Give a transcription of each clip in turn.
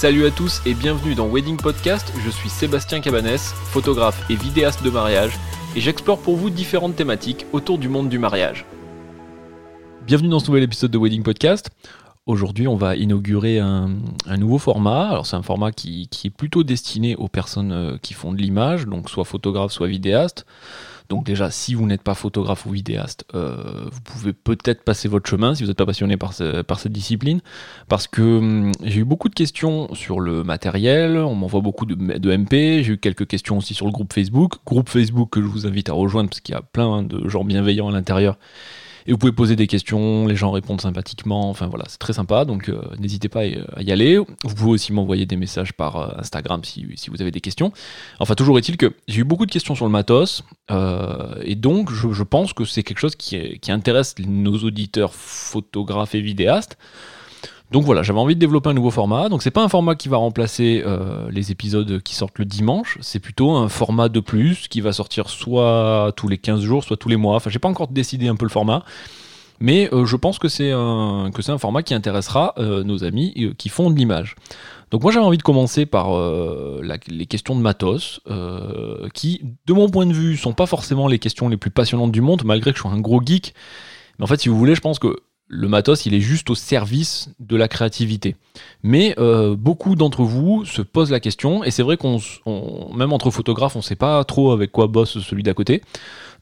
Salut à tous et bienvenue dans Wedding Podcast, je suis Sébastien Cabanès, photographe et vidéaste de mariage, et j'explore pour vous différentes thématiques autour du monde du mariage. Bienvenue dans ce nouvel épisode de Wedding Podcast. Aujourd'hui, on va inaugurer un, nouveau format. Alors, c'est un format qui, qui, est plutôt destiné aux personnes euh, qui font de l'image, donc soit photographe, soit vidéaste. Donc déjà, si vous n'êtes pas photographe ou vidéaste, euh, vous pouvez peut-être passer votre chemin si vous n'êtes pas passionné par, cette discipline. Parce que hum, j'ai eu beaucoup de questions sur le matériel, on m'envoie beaucoup de MP, j'ai eu quelques questions aussi sur le groupe Facebook. Groupe Facebook que je vous invite à rejoindre parce qu'il y a plein de gens bienveillants à l'intérieur et vous pouvez poser des questions, les gens répondent sympathiquement, enfin voilà, c'est très sympa, donc euh, n'hésitez pas à y aller. Vous pouvez aussi m'envoyer des messages par euh, Instagram si, vous avez des questions. Enfin, toujours est-il que j'ai eu beaucoup de questions sur le matos, euh, et donc je, pense que c'est quelque chose qui, qui intéresse nos auditeurs photographes et vidéastes. Donc voilà, j'avais envie de développer un nouveau format. Donc c'est pas un format qui va remplacer euh, les épisodes qui sortent le dimanche, c'est plutôt un format de plus qui va sortir soit tous les 15 jours, soit tous les mois. Enfin, j'ai pas encore décidé un peu le format. Mais euh, je pense que c'est un, format qui intéressera euh, nos amis qui font de l'image. Donc moi j'avais envie de commencer par les questions de matos, qui de mon point de vue sont pas forcément les questions les plus passionnantes du monde, malgré que je sois un gros geek. Mais en fait si vous voulez, je pense que le matos, il est juste au service de la créativité. Mais euh, beaucoup d'entre vous se posent la question, et c'est vrai qu'on, même entre photographes, on ne sait pas trop avec quoi bosse celui d'à côté.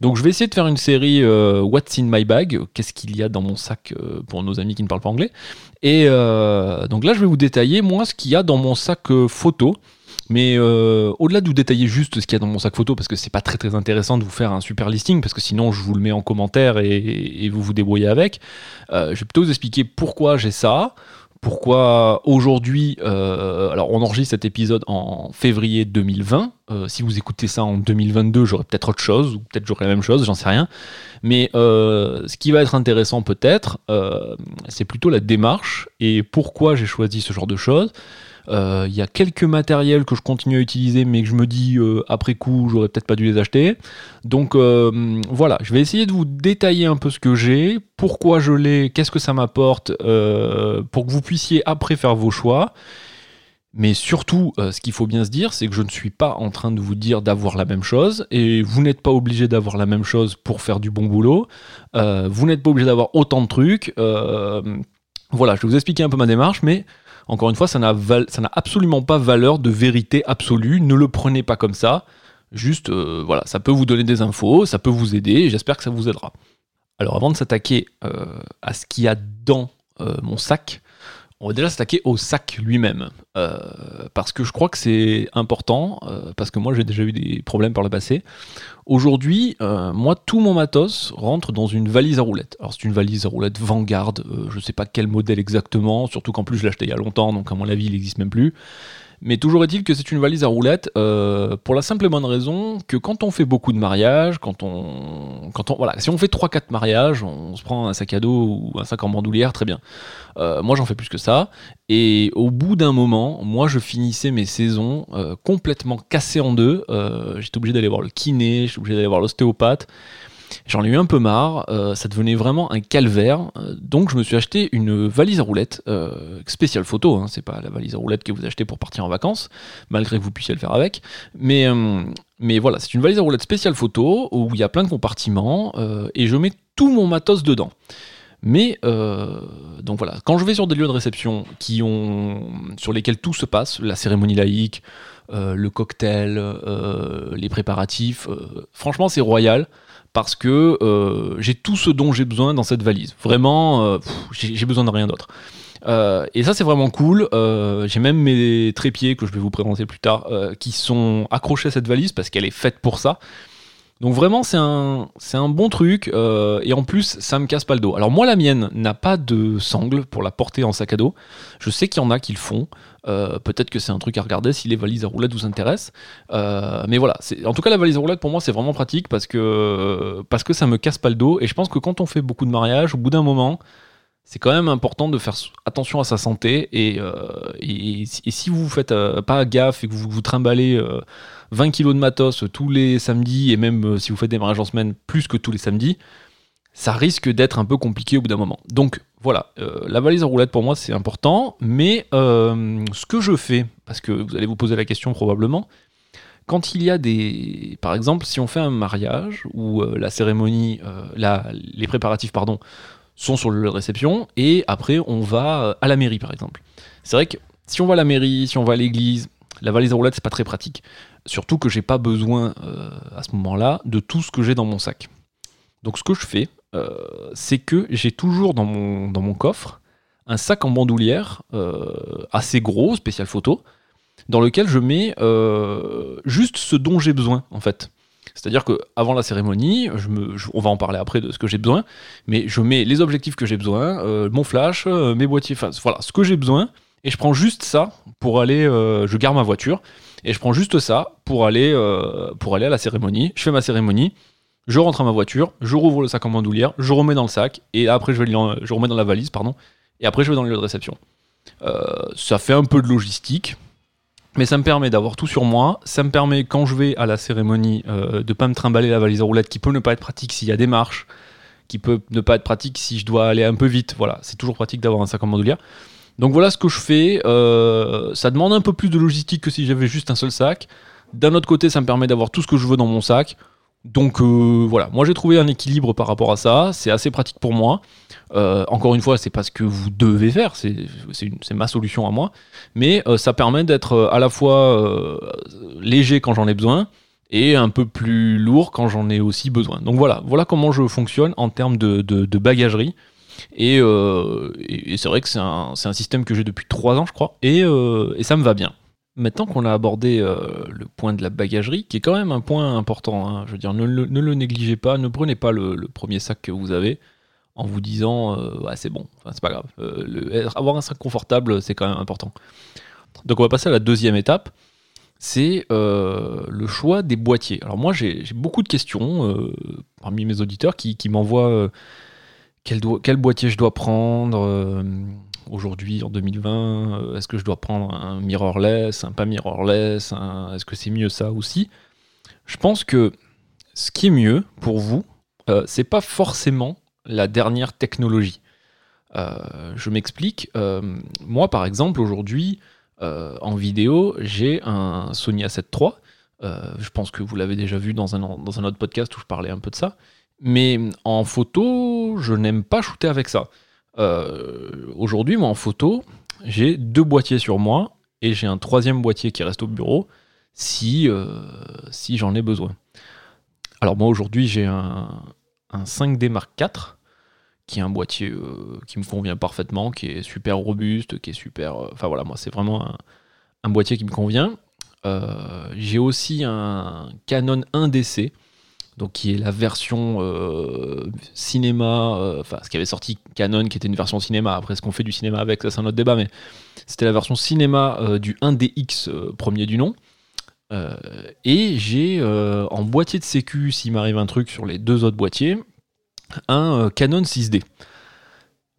Donc je vais essayer de faire une série euh, What's in my bag Qu'est-ce qu'il y a dans mon sac euh, pour nos amis qui ne parlent pas anglais. Et donc là, je vais vous détailler, moi, ce qu'il y a dans mon sac photo. Mais euh, au-delà de vous détailler juste ce qu'il y a dans mon sac photo, parce que c'est pas très très intéressant de vous faire un super listing, parce que sinon je vous le mets en commentaire et, vous vous débrouillez avec, euh, je vais plutôt vous expliquer pourquoi j'ai ça, pourquoi aujourd'hui, euh, alors on enregistre cet épisode en février 2020, si vous écoutez ça en 2022, j'aurai peut-être autre chose, ou peut-être j'aurai la même chose, j'en sais rien, mais ce qui va être intéressant peut-être, c'est plutôt la démarche et pourquoi j'ai choisi ce genre de choses. Euh, il y a quelques matériels que je continue à utiliser, mais que je me dis euh, après coup, j'aurais peut-être pas dû les acheter. Donc euh, voilà, je vais essayer de vous détailler un peu ce que j'ai, pourquoi je l'ai, qu'est-ce que ça m'apporte, pour que vous puissiez après faire vos choix. Mais surtout, ce qu'il faut bien se dire, c'est que je ne suis pas en train de vous dire d'avoir la même chose, et vous n'êtes pas obligé d'avoir la même chose pour faire du bon boulot. vous n'êtes pas obligé d'avoir autant de trucs. voilà, je vais vous expliquer un peu ma démarche, mais encore une fois, ça n'a absolument pas valeur de vérité absolue. Ne le prenez pas comme ça. Juste, euh, voilà, ça peut vous donner des infos, ça peut vous aider, j'espère que ça vous aidera. Alors avant de s'attaquer euh, à ce qu'il y a dans euh, mon sac, on va déjà s'attaquer au sac lui-même. parce que je crois que c'est important, parce que moi j'ai déjà eu des problèmes par le passé. Aujourd'hui, euh, moi, tout mon matos rentre dans une valise à roulettes. Alors, c'est une valise à roulettes Vanguard, euh, je ne sais pas quel modèle exactement, surtout qu'en plus, je l'ai acheté il y a longtemps, donc à mon avis, il n'existe même plus. Mais toujours est-il que c'est une valise à roulettes euh, pour la simple et bonne raison que quand on fait beaucoup de mariages, quand on, quand voilà, si on fait 3-4 mariages, on se prend un sac à dos ou un sac en bandoulière, très bien. Euh, moi, j'en fais plus que ça. Et au bout d'un moment, moi, je finissais mes saisons euh, complètement cassées en deux. j'étais obligé d'aller voir le kiné, j'étais obligé d'aller voir l'ostéopathe. J'en ai eu un peu marre, euh, ça devenait vraiment un calvaire. Euh, donc je me suis acheté une valise à roulettes, euh, spéciale photo, hein, c'est pas la valise à roulettes que vous achetez pour partir en vacances, malgré que vous puissiez le faire avec. Mais, mais voilà, c'est une valise à roulettes spéciale photo où il y a plein de compartiments et je mets tout mon matos dedans. Mais donc voilà, quand je vais sur des lieux de réception qui ont, sur lesquels tout se passe, la cérémonie laïque, le cocktail, les préparatifs, franchement c'est royal parce que euh, j'ai tout ce dont j'ai besoin dans cette valise. Vraiment, euh, j'ai besoin de rien d'autre. Euh, et ça c'est vraiment cool. j'ai même mes trépieds que je vais vous présenter plus tard qui sont accrochés à cette valise parce qu'elle est faite pour ça. Donc vraiment c'est un, un bon truc et en plus ça me casse pas le dos. Alors moi la mienne n'a pas de sangle pour la porter en sac à dos. Je sais qu'il y en a qui le font. Euh, peut-être que c'est un truc à regarder si les valises à roulettes vous intéressent. Euh, mais voilà, en tout cas la valise à roulettes pour moi c'est vraiment pratique parce que, parce que ça me casse pas le dos. Et je pense que quand on fait beaucoup de mariages, au bout d'un moment, c'est quand même important de faire attention à sa santé. Et, euh, et, si vous faites pas gaffe et que vous vous trimballez 20 kilos de matos tous les samedis, et même si vous faites des mariages en semaine plus que tous les samedis, ça risque d'être un peu compliqué au bout d'un moment. Donc voilà, euh, la valise en roulette pour moi c'est important, mais euh, ce que je fais, parce que vous allez vous poser la question probablement, quand il y a des. Par exemple, si on fait un mariage où euh, la cérémonie, les préparatifs, pardon, sont sur le réception, et après on va à la mairie par exemple. C'est vrai que si on va à la mairie, si on va à l'église, la valise en roulette c'est pas très pratique. Surtout que j'ai pas besoin à ce moment-là de tout ce que j'ai dans mon sac. Donc ce que je fais, euh, c'est que j'ai toujours dans mon, dans mon coffre un sac en bandoulière euh, assez gros, spécial photo, dans lequel je mets euh, juste ce dont j'ai besoin en fait. C'est-à-dire que avant la cérémonie, on va en parler après de ce que j'ai besoin, mais je mets les objectifs que j'ai besoin, mon flash, mes boîtiers, enfin voilà, ce que j'ai besoin, et je prends juste ça pour aller, je garde ma voiture, et je prends juste ça pour aller, pour aller à la cérémonie. Je fais ma cérémonie, je rentre à ma voiture, je rouvre le sac en bandoulière, je remets dans le sac, et après je, vais je remets dans la valise, pardon, et après je vais dans le lieu de réception. Euh, ça fait un peu de logistique, mais ça me permet d'avoir tout sur moi. Ça me permet, quand je vais à la cérémonie, euh, de pas me trimballer la valise en roulette, qui peut ne pas être pratique s'il y a des marches, qui peut ne pas être pratique si je dois aller un peu vite. Voilà, c'est toujours pratique d'avoir un sac en bandoulière. Donc voilà ce que je fais. Euh, ça demande un peu plus de logistique que si j'avais juste un seul sac. D'un autre côté, ça me permet d'avoir tout ce que je veux dans mon sac. Donc euh, voilà, moi j'ai trouvé un équilibre par rapport à ça, c'est assez pratique pour moi. Euh, encore une fois, c'est pas ce que vous devez faire, c'est ma solution à moi, mais ça permet d'être à la fois léger quand j'en ai besoin et un peu plus lourd quand j'en ai aussi besoin. Donc voilà, voilà comment je fonctionne en termes de, bagagerie. Et, c'est vrai que c'est un, système que j'ai depuis 3 ans, je crois, et ça me va bien. Maintenant qu'on a abordé euh, le point de la bagagerie, qui est quand même un point important, hein, je veux dire, ne, le négligez pas, ne prenez pas le, premier sac que vous avez en vous disant euh, ouais, c'est bon, c'est pas grave. Euh, avoir un sac confortable, c'est quand même important. Donc on va passer à la deuxième étape, c'est le choix des boîtiers. Alors moi j'ai beaucoup de questions parmi mes auditeurs qui, m'envoient quel, boîtier je dois prendre aujourd'hui en 2020 euh, Est-ce que je dois prendre un mirrorless, un pas mirrorless Est-ce que c'est mieux ça aussi? Je pense que ce qui est mieux pour vous, euh, c'est pas forcément la dernière technologie. Euh, je m'explique. moi, par exemple, aujourd'hui, en vidéo, j'ai un Sony A7 III. je pense que vous l'avez déjà vu dans un, dans un autre podcast où je parlais un peu de ça. Mais en photo, je n'aime pas shooter avec ça. Euh, aujourd'hui, moi, en photo, j'ai deux boîtiers sur moi et j'ai un troisième boîtier qui reste au bureau si, euh, j'en ai besoin. Alors moi aujourd'hui j'ai un, 5D Mark IV qui est un boîtier euh, qui me convient parfaitement, qui est super robuste, qui est super... Enfin voilà, moi c'est vraiment un, boîtier qui me convient. j'ai aussi un Canon 1DC donc qui est la version euh, cinéma, euh, enfin ce qui avait sorti Canon, qui était une version cinéma. Après, ce qu'on fait du cinéma avec, ça c'est un autre débat, mais c'était la version cinéma euh, du 1DX premier du nom. et j'ai en boîtier de sécu, s'il m'arrive un truc sur les deux autres boîtiers, un Canon 6D.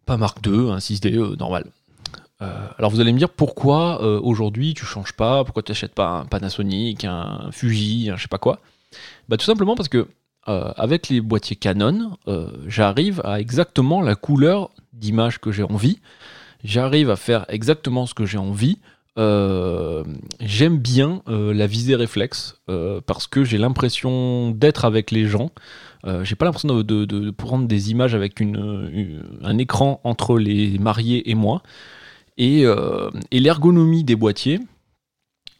Pas Mark II, un 6D normal. alors vous allez me dire pourquoi aujourd'hui tu changes pas, pourquoi tu n'achètes pas un Panasonic, un Fuji, un je sais pas quoi? Bah, tout simplement parce que euh, avec les boîtiers Canon, euh, j'arrive à exactement la couleur d'image que j'ai envie. J'arrive à faire exactement ce que j'ai envie. Euh, j'aime bien la visée réflexe parce que j'ai l'impression d'être avec les gens. j'ai pas l'impression de, prendre des images avec un écran entre les mariés et moi. et l'ergonomie des boîtiers,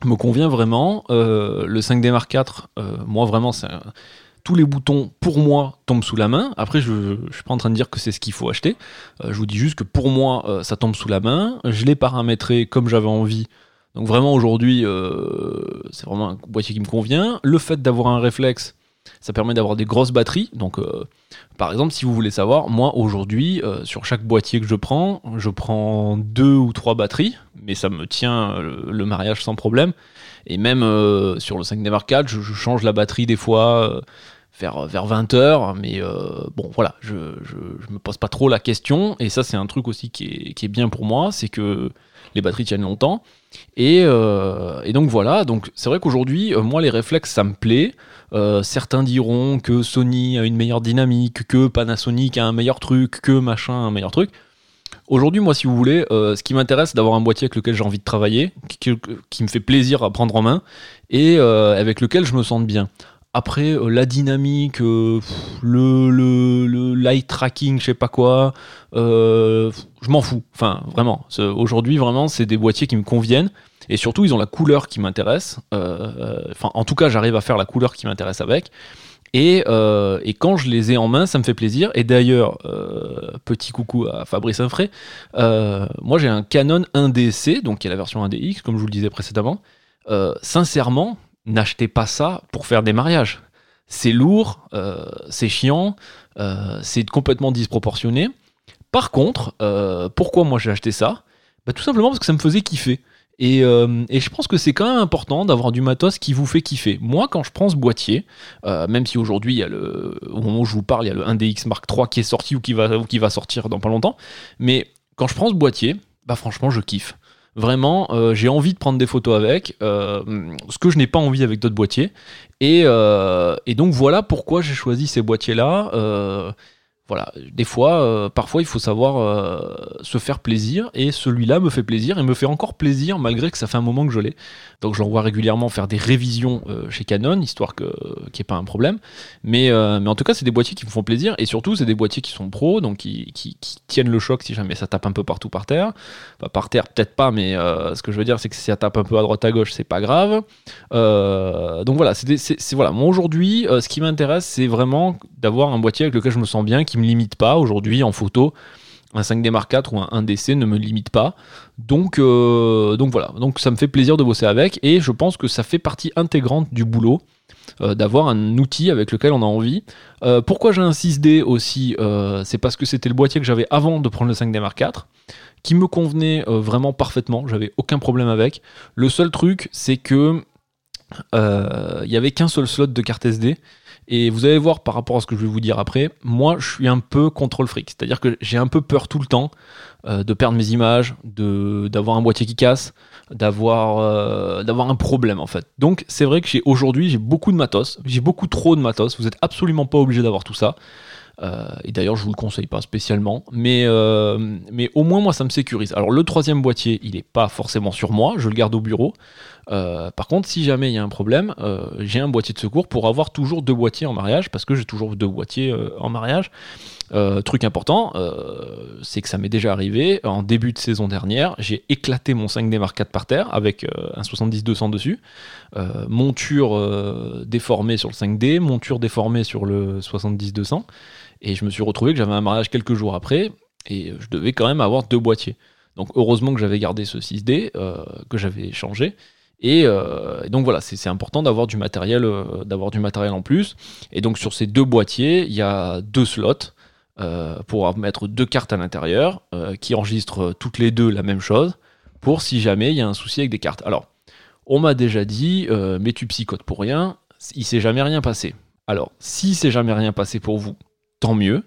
me convient vraiment. Euh, le 5D Mark IV, euh, moi vraiment, tous les boutons pour moi tombent sous la main. Après, je ne suis pas en train de dire que c'est ce qu'il faut acheter. Euh, je vous dis juste que pour moi, ça tombe sous la main. Je l'ai paramétré comme j'avais envie. Donc vraiment aujourd'hui, c'est vraiment un boîtier qui me convient. Le fait d'avoir un réflexe, ça permet d'avoir des grosses batteries. Donc, euh, par exemple, si vous voulez savoir, moi aujourd'hui, euh, sur chaque boîtier que je prends, je prends deux ou trois batteries, mais ça me tient le, mariage sans problème. Et même euh, sur le 5D Mark IV, je, change la batterie des fois vers, vers 20 heures, mais bon, voilà, je, je, me pose pas trop la question. Et ça, c'est un truc aussi qui est, qui est bien pour moi, c'est que les batteries tiennent longtemps. Et, et donc voilà, c'est vrai qu'aujourd'hui, moi, les réflexes, ça me plaît. Euh, certains diront que Sony a une meilleure dynamique, que Panasonic a un meilleur truc, que machin a un meilleur truc. Aujourd'hui, moi, si vous voulez, euh, ce qui m'intéresse, c'est d'avoir un boîtier avec lequel j'ai envie de travailler, qui, me fait plaisir à prendre en main et euh, avec lequel je me sente bien. Après, euh, la dynamique, le, le, light tracking, je sais pas quoi, je m'en fous. Enfin, vraiment. Aujourd'hui, vraiment, c'est des boîtiers qui me conviennent. Et surtout, ils ont la couleur qui m'intéresse. Enfin, en tout cas, j'arrive à faire la couleur qui m'intéresse avec. Euh, et, quand je les ai en main, ça me fait plaisir. Et d'ailleurs, euh, petit coucou à Fabrice Infray, euh, moi j'ai un Canon 1DC, donc qui est la version 1DX, comme je vous le disais précédemment. sincèrement, n'achetez pas ça pour faire des mariages. C'est lourd, c'est chiant, c'est complètement disproportionné. Par contre, pourquoi moi j'ai acheté ça? Bah, Tout simplement parce que ça me faisait kiffer. Euh, et, je pense que c'est quand même important d'avoir du matos qui vous fait kiffer. Moi, quand je prends ce boîtier, euh, même si aujourd'hui, il y a le, au moment où je vous parle, il y a le 1DX Mark III qui est sorti ou qui va, qui va sortir dans pas longtemps, mais quand je prends ce boîtier, bah franchement, je kiffe. Vraiment, euh, j'ai envie de prendre des photos avec, ce que je n'ai pas envie avec d'autres boîtiers. Et, et, donc voilà pourquoi j'ai choisi ces boîtiers-là voilà, des fois, euh, parfois il faut savoir euh, se faire plaisir et celui-là me fait plaisir et me fait encore plaisir malgré que ça fait un moment que je l'ai. Donc je l'envoie régulièrement faire des révisions euh, chez Canon, histoire que qu'il n'y ait pas un problème. Mais, mais en tout cas, c'est des boîtiers qui me font plaisir et surtout, c'est des boîtiers qui sont pros, donc qui, tiennent le choc si jamais ça tape un peu partout par terre. par terre, peut-être pas, mais ce que je veux dire, c'est que si ça tape un peu à droite à gauche, c'est pas grave. donc voilà, c'est voilà. Moi aujourd'hui, ce qui m'intéresse, c'est vraiment d'avoir un boîtier avec lequel je me sens bien, qui me limite pas aujourd'hui en photo. Un 5D Mark IV ou un 1DC ne me limite pas. Donc, euh, donc voilà, donc ça me fait plaisir de bosser avec et je pense que ça fait partie intégrante du boulot. Euh, d'avoir un outil avec lequel on a envie. Euh, pourquoi j'ai un 6D aussi C'est parce que c'était le boîtier que j'avais avant de prendre le 5D Mark IV, qui me convenait vraiment parfaitement, j'avais aucun problème avec. Le seul truc, c'est que il n'y avait qu'un seul slot de carte SD et vous allez voir par rapport à ce que je vais vous dire après, moi je suis un peu contrôle fric, c'est-à-dire que j'ai un peu peur tout le temps euh, de perdre mes images, d'avoir un boîtier qui casse, d'avoir euh, d'avoir un problème en fait. Donc c'est vrai que j'ai aujourd'hui j'ai beaucoup de matos, j'ai beaucoup trop de matos, vous n'êtes absolument pas obligé d'avoir tout ça. Euh, et d'ailleurs, je vous le conseille pas spécialement, mais, mais au moins moi ça me sécurise. Alors le troisième boîtier, il n'est pas forcément sur moi, je le garde au bureau. Euh, par contre, si jamais il y a un problème, euh, j'ai un boîtier de secours pour avoir toujours deux boîtiers en mariage, parce que j'ai toujours deux boîtiers euh, en mariage. truc important, c'est que ça m'est déjà arrivé. En début de saison dernière, j'ai éclaté mon 5D Mark IV par terre avec un 70-200 dessus. monture déformée sur le 5D, monture déformée sur le 70-200. Et je me suis retrouvé que j'avais un mariage quelques jours après, et je devais quand même avoir deux boîtiers. Donc heureusement que j'avais gardé ce 6D, que j'avais changé. Euh, et, donc voilà, c'est important d'avoir du matériel, euh, d'avoir en plus. Et donc sur ces deux boîtiers, il y a deux slots euh, pour mettre deux cartes à l'intérieur qui enregistrent toutes les deux la même chose pour si jamais il y a un souci avec des cartes. Alors, on m'a déjà dit, mais tu psychotes pour rien, il s'est jamais rien passé. Alors, si c'est jamais rien passé pour vous, tant mieux.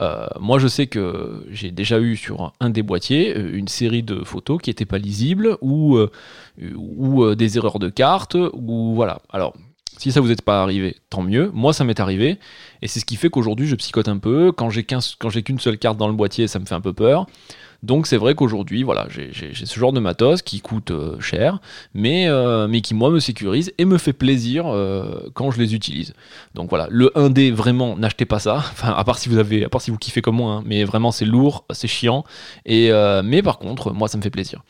Euh, moi, je sais que j'ai déjà eu sur un des boîtiers euh, une série de photos qui n'étaient pas lisibles ou, euh, des erreurs de cartes ou voilà. Alors, si ça vous est pas arrivé, tant mieux. Moi, ça m'est arrivé et c'est ce qui fait qu'aujourd'hui, je psychote un peu. Quand j'ai qu'une seule carte dans le boîtier, ça me fait un peu peur. Donc c'est vrai qu'aujourd'hui, voilà, j'ai ce genre de matos qui coûte euh, cher, mais, euh, mais qui moi me sécurise et me fait plaisir euh, quand je les utilise. Donc voilà, le 1D vraiment, n'achetez pas ça. Enfin, à part si vous à part si vous kiffez comme moi, hein. mais vraiment c'est lourd, c'est chiant. Et mais par contre, moi ça me fait plaisir.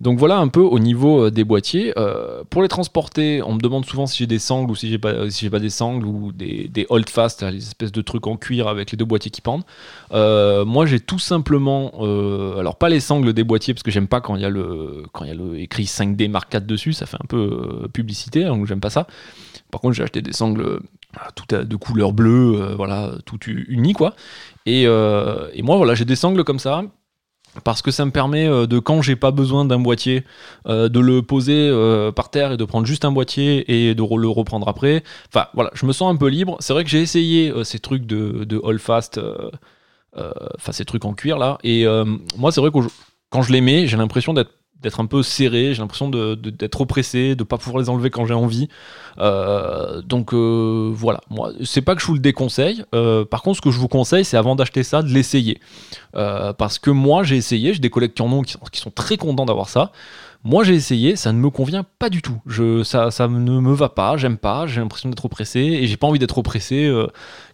Donc voilà un peu au niveau euh, des boîtiers. Euh, pour les transporter, on me demande souvent si j'ai des sangles ou si j'ai pas, si j'ai pas des sangles ou des, des hold fast, les espèces de trucs en cuir avec les deux boîtiers qui pendent. Euh, moi j'ai tout simplement, alors pas les sangles des boîtiers parce que j'aime pas quand il y a le y a le écrit 5D Mark IV dessus, ça fait un peu publicité, donc j'aime pas ça. Par contre j'ai acheté des sangles tout de couleur bleue, voilà, tout uni quoi. Et, et moi voilà j'ai des sangles comme ça parce que ça me permet euh, de quand j'ai pas besoin d'un boîtier euh, de le poser euh, par terre et de prendre juste un boîtier et de le reprendre après. Enfin voilà je me sens un peu libre. C'est vrai que j'ai essayé ces trucs de, de hold fast enfin ces trucs en cuir là. Et moi c'est vrai que quand je les mets j'ai l'impression d'être d'être un peu serré, j'ai l'impression d'être oppressé, de pas pouvoir les enlever quand j'ai envie. Euh, donc euh, voilà, moi, c'est pas que je vous le déconseille. Euh, par contre, ce que je vous conseille, c'est avant d'acheter ça, de l'essayer. parce que moi, j'ai essayé, j'ai des collègues qui en ont, qui sont très contents d'avoir ça. Moi, j'ai essayé, ça ne me convient pas du tout. Je, ça, ça ne me va pas, j'aime pas, j'ai l'impression d'être oppressé et j'ai pas envie d'être oppressé euh,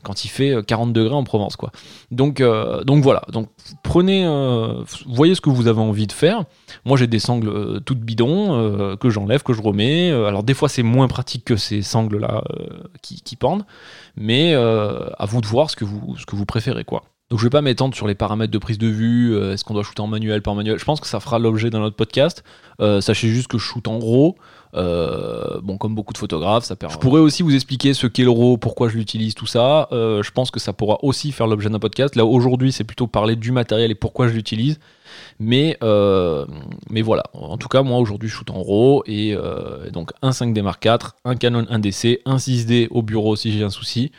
quand il fait 40 euh, degrés en Provence, quoi. Donc, euh, donc voilà. Donc prenez, voyez ce que vous avez envie de faire. Moi, j'ai des sangles toutes bidons que j'enlève, que je remets. alors des fois, c'est moins pratique que ces sangles là qui, qui, pendent, mais à vous de voir ce que vous, ce que vous préférez, quoi. Donc je vais pas m'étendre sur les paramètres de prise de vue, euh, est-ce qu'on doit shooter en manuel, par manuel. Je pense que ça fera l'objet d'un autre podcast. Euh, sachez juste que je shoot en RAW. Euh, bon, comme beaucoup de photographes, ça permet. Je pourrais aussi vous expliquer ce qu'est le RAW, pourquoi je l'utilise, tout ça. je pense que ça pourra aussi faire l'objet d'un podcast. Là aujourd'hui, c'est plutôt parler du matériel et pourquoi je l'utilise. Mais, mais voilà. En tout cas, moi aujourd'hui, je shoot en RAW et donc un 5D Mark IV, un Canon 1DC, un 6D au bureau si j'ai un souci.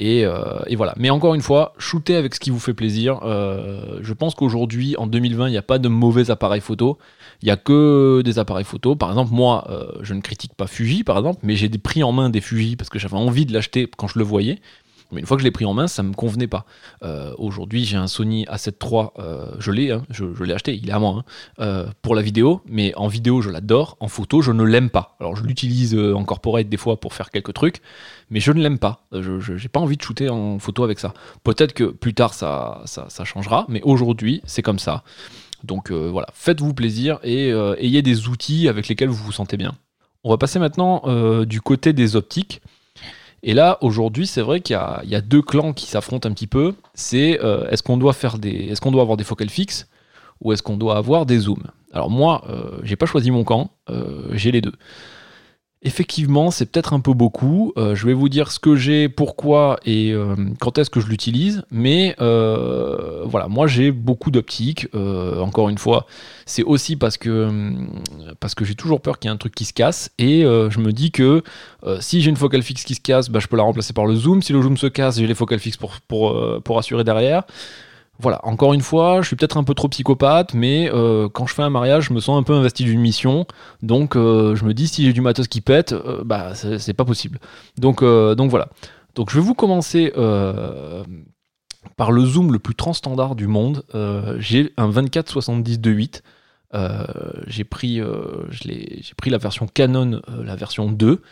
Euh, et, voilà. Mais encore une fois, shootez avec ce qui vous fait plaisir. Euh, je pense qu'aujourd'hui, en 2020, il n'y a pas de mauvais appareils photo. Il n'y a que des appareils photo. Par exemple, moi, euh, je ne critique pas Fuji, par exemple, mais j'ai pris en main des Fuji parce que j'avais envie de l'acheter quand je le voyais. Mais une fois que je l'ai pris en main, ça me convenait pas. Euh, aujourd'hui, j'ai un Sony A7 III, euh, je l'ai, hein, je, l'ai acheté, il est à moi, hein, euh, pour la vidéo, mais en vidéo, je l'adore, en photo, je ne l'aime pas. Alors, je l'utilise en corporate des fois pour faire quelques trucs, mais je ne l'aime pas. Je n'ai pas envie de shooter en photo avec ça. Peut-être que plus tard, ça, changera, mais aujourd'hui, c'est comme ça. Donc voilà, faites-vous plaisir et ayez des outils avec lesquels vous vous sentez bien. On va passer maintenant du côté des optiques. Et là, aujourd'hui, c'est vrai qu'il y, a deux clans qui s'affrontent un petit peu. C'est euh, est-ce qu'on doit faire des, est-ce qu'on doit avoir des focales fixes ou est-ce qu'on doit avoir des zooms? Alors moi, euh, j'ai pas choisi mon camp, euh, j'ai les deux. Effectivement, c'est peut-être un peu beaucoup. Euh, je vais vous dire ce que j'ai, pourquoi et euh, quand est-ce que je l'utilise. Mais euh, voilà, moi j'ai beaucoup d'optique. encore une fois, c'est aussi parce que, j'ai toujours peur qu'il y ait un truc qui se casse. Et je me dis que si j'ai une focale fixe qui se casse, bah, je peux la remplacer par le zoom. Si le zoom se casse, j'ai les focales fixes pour assurer derrière. Voilà, encore une fois, je suis peut-être un peu trop psychopathe, mais euh, quand je fais un mariage, je me sens un peu investi d'une mission. Donc euh, je me dis, si j'ai du matos qui pète, euh, bah c'est pas possible. Donc, donc voilà. Donc je vais vous commencer par le zoom le plus transstandard du monde. j'ai un 24-70 2.8. j'ai pris, j'ai pris la version Canon, la version 2.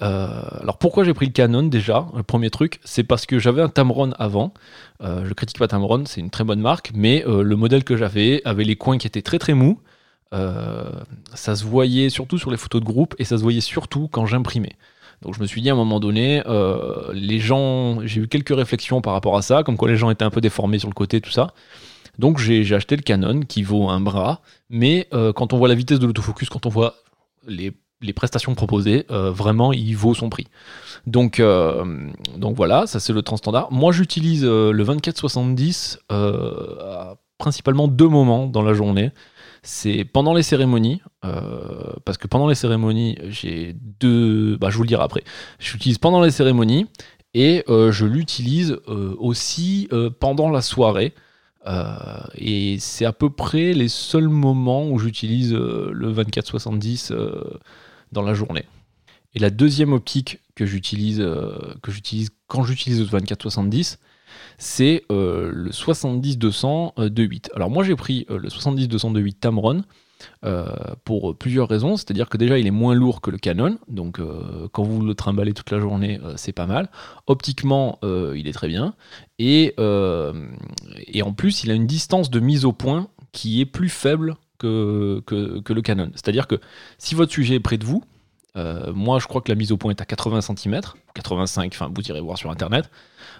alors pourquoi j'ai pris le Canon déjà Le premier truc, c'est parce que j'avais un Tamron avant. Euh, je critique pas Tamron, c'est une très bonne marque, mais euh, le modèle que j'avais avait les coins qui étaient très très mous. Euh, ça se voyait surtout sur les photos de groupe et ça se voyait surtout quand j'imprimais. Donc je me suis dit à un moment donné, les gens, j'ai eu quelques réflexions par rapport à ça, comme quoi les gens étaient un peu déformés sur le côté, tout ça. Donc j'ai acheté le Canon qui vaut un bras, mais quand on voit la vitesse de l'autofocus, quand on voit les prestations proposées, euh, vraiment, il vaut son prix. Donc, euh, donc voilà, ça c'est le temps standard. Moi, j'utilise euh, le 2470 à principalement deux moments dans la journée. C'est pendant les cérémonies, parce que pendant les cérémonies, j'ai deux. Bah, je vous le dirai après. J'utilise pendant les cérémonies et je l'utilise aussi pendant la soirée. Et c'est à peu près les seuls moments où j'utilise le 2470 dans la journée. Et la deuxième optique que j'utilise, euh, quand j'utilise le 24-70, c'est euh, le 70-200 2.8. Alors moi j'ai pris euh, le 70-200 2.8 Tamron pour plusieurs raisons, c'est-à-dire que déjà il est moins lourd que le Canon, donc quand vous le trimballez toute la journée c'est pas mal. Optiquement il est très bien, et, en plus il a une distance de mise au point qui est plus faible que, le Canon. C'est-à-dire que si votre sujet est près de vous, euh, moi je crois que la mise au point est à 80 cm, 85, enfin vous irez voir sur internet,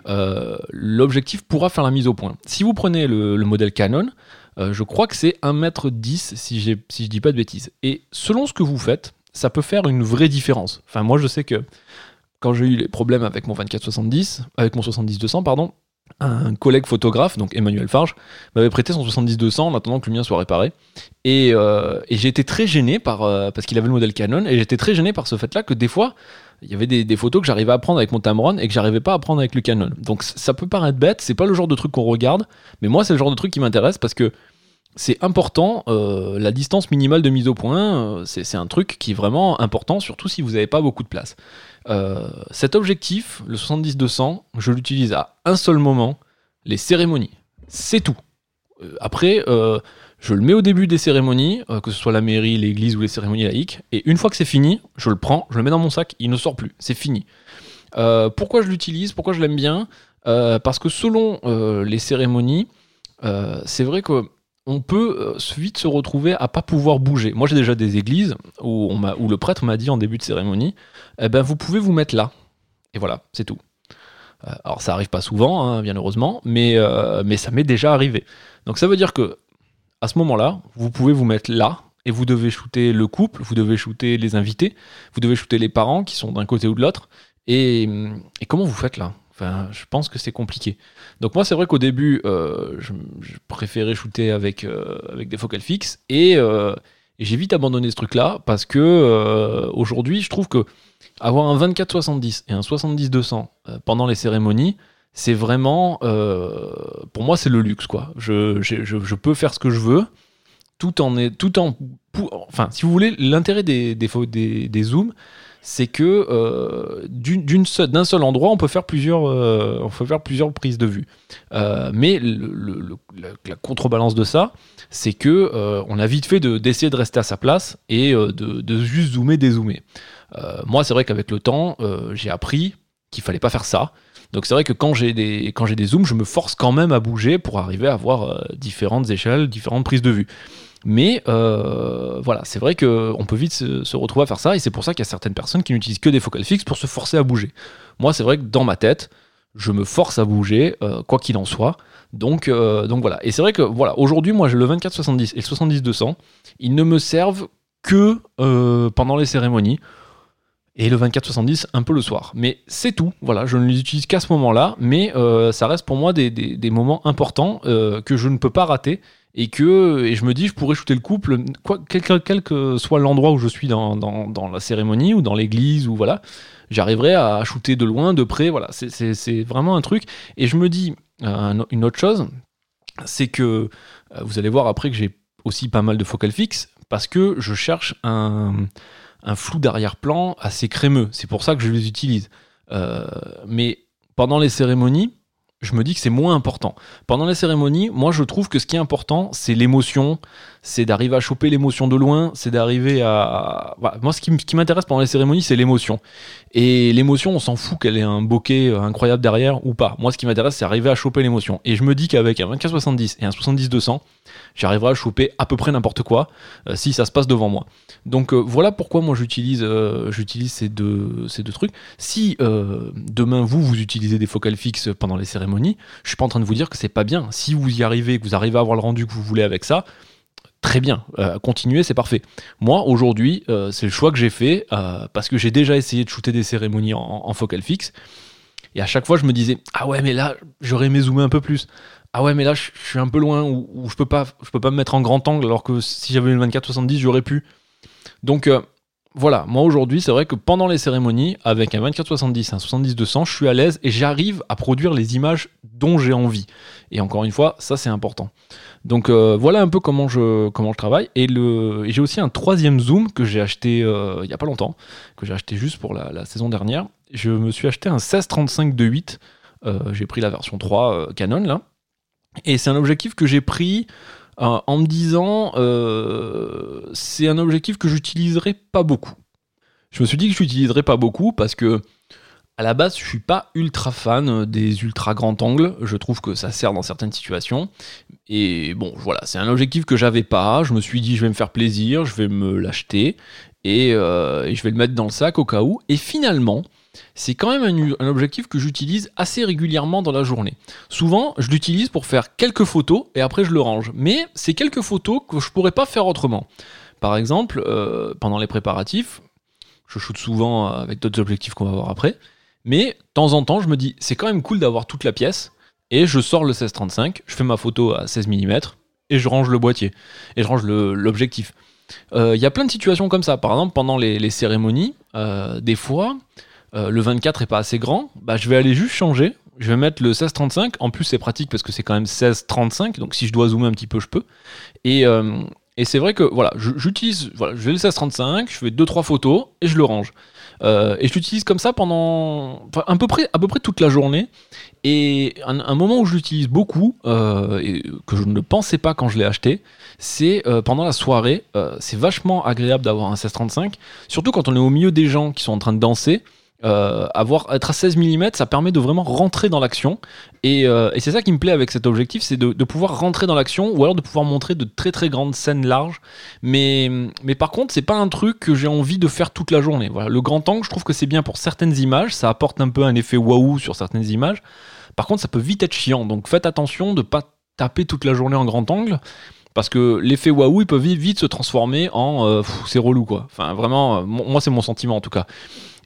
euh, l'objectif pourra faire la mise au point. Si vous prenez le, modèle Canon, euh, je crois que c'est 1m10 si, si je dis pas de bêtises. Et selon ce que vous faites, ça peut faire une vraie différence. Enfin moi je sais que quand j'ai eu les problèmes avec mon 24-70, avec mon 70-200, pardon, un collègue photographe, donc Emmanuel Farge, m'avait prêté son 70-200 en attendant que le mien soit réparé. Et, euh, j'ai été très gêné par, euh, parce qu'il avait le modèle Canon, et j'étais très gêné par ce fait-là que des fois, il y avait des, photos que j'arrivais à prendre avec mon Tamron et que j'arrivais pas à prendre avec le Canon. Donc ça peut paraître bête, c'est pas le genre de truc qu'on regarde, mais moi c'est le genre de truc qui m'intéresse parce que c'est important, euh, la distance minimale de mise au point, euh, c'est un truc qui est vraiment important, surtout si vous n'avez pas beaucoup de place. Euh, cet objectif, le 70-200, je l'utilise à un seul moment, les cérémonies. C'est tout. après, je le mets au début des cérémonies, que ce soit la mairie, l'église ou les cérémonies laïques, et une fois que c'est fini, je le prends, je le mets dans mon sac, il ne sort plus, c'est fini. pourquoi je l'utilise Pourquoi je l'aime bien Parce que selon les cérémonies, c'est vrai que on peut euh, vite se retrouver à pas pouvoir bouger. Moi, j'ai déjà des églises où, le prêtre m'a dit en début de cérémonie, eh ben, vous pouvez vous mettre là. Et voilà, c'est tout. Euh, alors, ça arrive pas souvent, hein, bien heureusement, mais, euh, mais ça m'est déjà arrivé. Donc, ça veut dire que à ce moment-là, vous pouvez vous mettre là et vous devez shooter le couple, vous devez shooter les invités, vous devez shooter les parents qui sont d'un côté ou de l'autre. Et, et comment vous faites là? Enfin, je pense que c'est compliqué. Donc moi, c'est vrai qu'au début, euh, je, préférais shooter avec, euh, avec des focales fixes euh, et, j'ai vite abandonné ce truc-là parce que aujourd'hui, je trouve que avoir un 24-70 et un 70-200 pendant les cérémonies, c'est vraiment, pour moi, c'est le luxe quoi. Je, je, peux faire ce que je veux tout en, tout en, enfin, si vous voulez, l'intérêt des, des, des, zooms c'est que euh, d'un seul endroit, on peut faire plusieurs, euh, on peut faire plusieurs prises de vue. Euh, mais la, contrebalance de ça, c'est que on a vite fait d'essayer de, rester à sa place et de, juste zoomer, dézoomer. moi, c'est vrai qu'avec le temps, j'ai appris qu'il fallait pas faire ça. Donc c'est vrai que quand j'ai des quand j'ai des zooms, je me force quand même à bouger pour arriver à avoir différentes échelles, différentes prises de vue. Mais euh, voilà, c'est vrai qu'on peut vite se, retrouver à faire ça, et c'est pour ça qu'il y a certaines personnes qui n'utilisent que des focales fixes pour se forcer à bouger. Moi, c'est vrai que dans ma tête, je me force à bouger, euh, quoi qu'il en soit. Donc, euh, donc voilà. Et c'est vrai que voilà, aujourd'hui, moi, j'ai le 24-70 et le 70-200. Ils ne me servent que pendant les cérémonies. Et le 24-70 un peu le soir. Mais c'est tout, voilà, je ne les utilise qu'à ce moment-là, mais ça reste pour moi des, des moments importants que je ne peux pas rater. Et que et je me dis je pourrais shooter le couple quoi, quel, que soit l'endroit où je suis dans, dans, la cérémonie ou dans l'église ou voilà j'arriverai à shooter de loin de près. Voilà c'est vraiment un truc. Et je me dis euh, une autre chose c'est que euh, vous allez voir après que j'ai aussi pas mal de focales fixes parce que je cherche un, un flou d'arrière-plan assez crémeux c'est pour ça que je les utilise euh, mais pendant les cérémonies je me dis que c'est moins important. Pendant les cérémonies, moi je trouve que ce qui est important, c'est l'émotion, c'est d'arriver à choper l'émotion de loin, c'est d'arriver à... moi ce qui, m'intéresse pendant les cérémonies, c'est l'émotion. Et l'émotion, on s'en fout qu'elle ait un bokeh euh, incroyable derrière ou pas. Moi ce qui m'intéresse, c'est arriver à choper l'émotion. Et je me dis qu'avec un 24-70 et un 70-200, j'arriverai à choper à peu près n'importe quoi euh, si ça se passe devant moi. Donc euh, voilà pourquoi moi j'utilise j'utilise ces deux, ces deux trucs. Si demain vous, vous utilisez des focales fixes pendant les cérémonies, je suis pas en train de vous dire que c'est pas bien. Si vous y arrivez, que vous arrivez à avoir le rendu que vous voulez avec ça, très bien, euh, continuez, c'est parfait. Moi, aujourd'hui, euh, c'est le choix que j'ai fait euh, parce que j'ai déjà essayé de shooter des cérémonies en, focal fixe. Et à chaque fois, je me disais, ah ouais, mais là, j'aurais aimé zoomer un peu plus. Ah ouais, mais là, je, suis un peu loin ou, je peux pas, peux pas me mettre en grand angle alors que si j'avais une 24-70, j'aurais pu. Donc, voilà, moi aujourd'hui, c'est vrai que pendant les cérémonies, avec un 24-70, un 70-200, je suis à l'aise et j'arrive à produire les images dont j'ai envie. Et encore une fois, ça c'est important. Donc euh, voilà un peu comment je, travaille. Et, j'ai aussi un troisième zoom que j'ai acheté euh, il n'y a pas longtemps, que j'ai acheté juste pour la, saison dernière. Je me suis acheté un 16-35 de 8. Euh, j'ai pris la version 3 Canon là. Et c'est un objectif que j'ai pris euh, en me disant euh, c'est un objectif que j'utiliserai pas beaucoup. Je me suis dit que je pas beaucoup parce que à la base, je suis pas ultra fan des ultra grands angles. Je trouve que ça sert dans certaines situations. Et bon, voilà, c'est un objectif que j'avais pas. Je me suis dit, je vais me faire plaisir, je vais me l'acheter et, euh, et, je vais le mettre dans le sac au cas où. Et finalement, c'est quand même un, objectif que j'utilise assez régulièrement dans la journée. Souvent, je l'utilise pour faire quelques photos et après je le range. Mais c'est quelques photos que je pourrais pas faire autrement. Par exemple, euh, pendant les préparatifs, je shoote souvent avec d'autres objectifs qu'on va voir après. Mais de temps en temps, je me dis, c'est quand même cool d'avoir toute la pièce. Et je sors le 1635, je fais ma photo à 16 mm et je range le boîtier. Et je range l'objectif. Il euh, y a plein de situations comme ça. Par exemple, pendant les, cérémonies, euh, des fois, euh, le 24 est pas assez grand, bah, je vais aller juste changer. je vais mettre le 16-35. En plus, c'est pratique parce que c'est quand même 16-35. Donc, si je dois zoomer un petit peu, je peux. Et, et c'est vrai que voilà, j'utilise, voilà, je vais le 16-35, je fais 2-3 photos et je le range. Euh, et je l'utilise comme ça pendant à, peu près, à peu près toute la journée. Et un, moment où je l'utilise beaucoup, euh, et que je ne pensais pas quand je l'ai acheté, c'est euh, pendant la soirée. c'est vachement agréable d'avoir un 1635, surtout quand on est au milieu des gens qui sont en train de danser. Euh, avoir, être à 16 mm, ça permet de vraiment rentrer dans l'action. Et, euh, et c'est ça qui me plaît avec cet objectif, c'est de, pouvoir rentrer dans l'action ou alors de pouvoir montrer de très très grandes scènes larges. Mais, mais par contre, c'est pas un truc que j'ai envie de faire toute la journée. Le grand angle, je trouve que c'est bien pour certaines images, ça apporte un peu un effet waouh sur certaines images. Par contre, ça peut vite être chiant, donc faites attention de pas taper toute la journée en grand angle. Parce que l'effet waouh, il peut vite, vite se transformer en euh, c'est relou quoi. Enfin, vraiment, moi c'est mon sentiment en tout cas.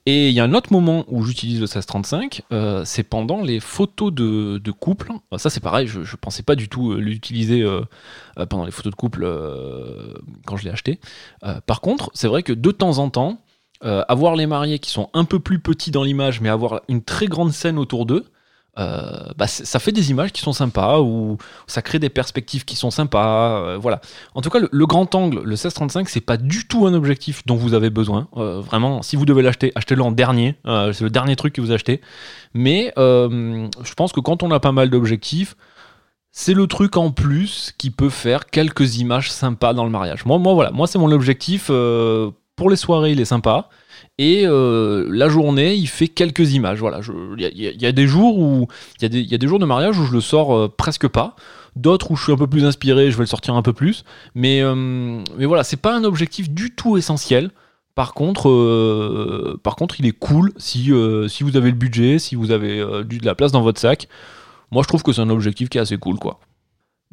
Et il y a un autre moment où j'utilise le 1635, euh, c'est pendant les photos de, couple. Ça, c'est pareil, je ne pensais pas du tout euh, l'utiliser euh, pendant les photos de couple quand je l'ai acheté. par contre, c'est vrai que de temps en temps, avoir les mariés qui sont un peu plus petits dans l'image, mais avoir une très grande scène autour d'eux, euh, bah, ça fait des images qui sont sympas ou ça crée des perspectives qui sont sympas. Euh, voilà. En tout cas, le, grand angle, le 1635, c'est pas du tout un objectif dont vous avez besoin. Euh, vraiment, si vous devez l'acheter, achetez-le en dernier. c'est le dernier truc que vous achetez. Mais je pense que quand on a pas mal d'objectifs, c'est le truc en plus qui peut faire quelques images sympas dans le mariage. Moi, moi voilà, moi c'est mon objectif. pour les soirées, il est sympa. Et euh, la journée, il fait quelques images. Voilà, il y, a des jours où il y, a des jours de mariage où je le sors euh, presque pas. D'autres où je suis un peu plus inspiré, je vais le sortir un peu plus. Mais, euh, mais voilà, c'est pas un objectif du tout essentiel. Par contre, contre, il est cool si, si vous avez le budget, si vous avez de la place dans votre sac. Moi, je trouve que c'est un objectif qui est assez cool, quoi.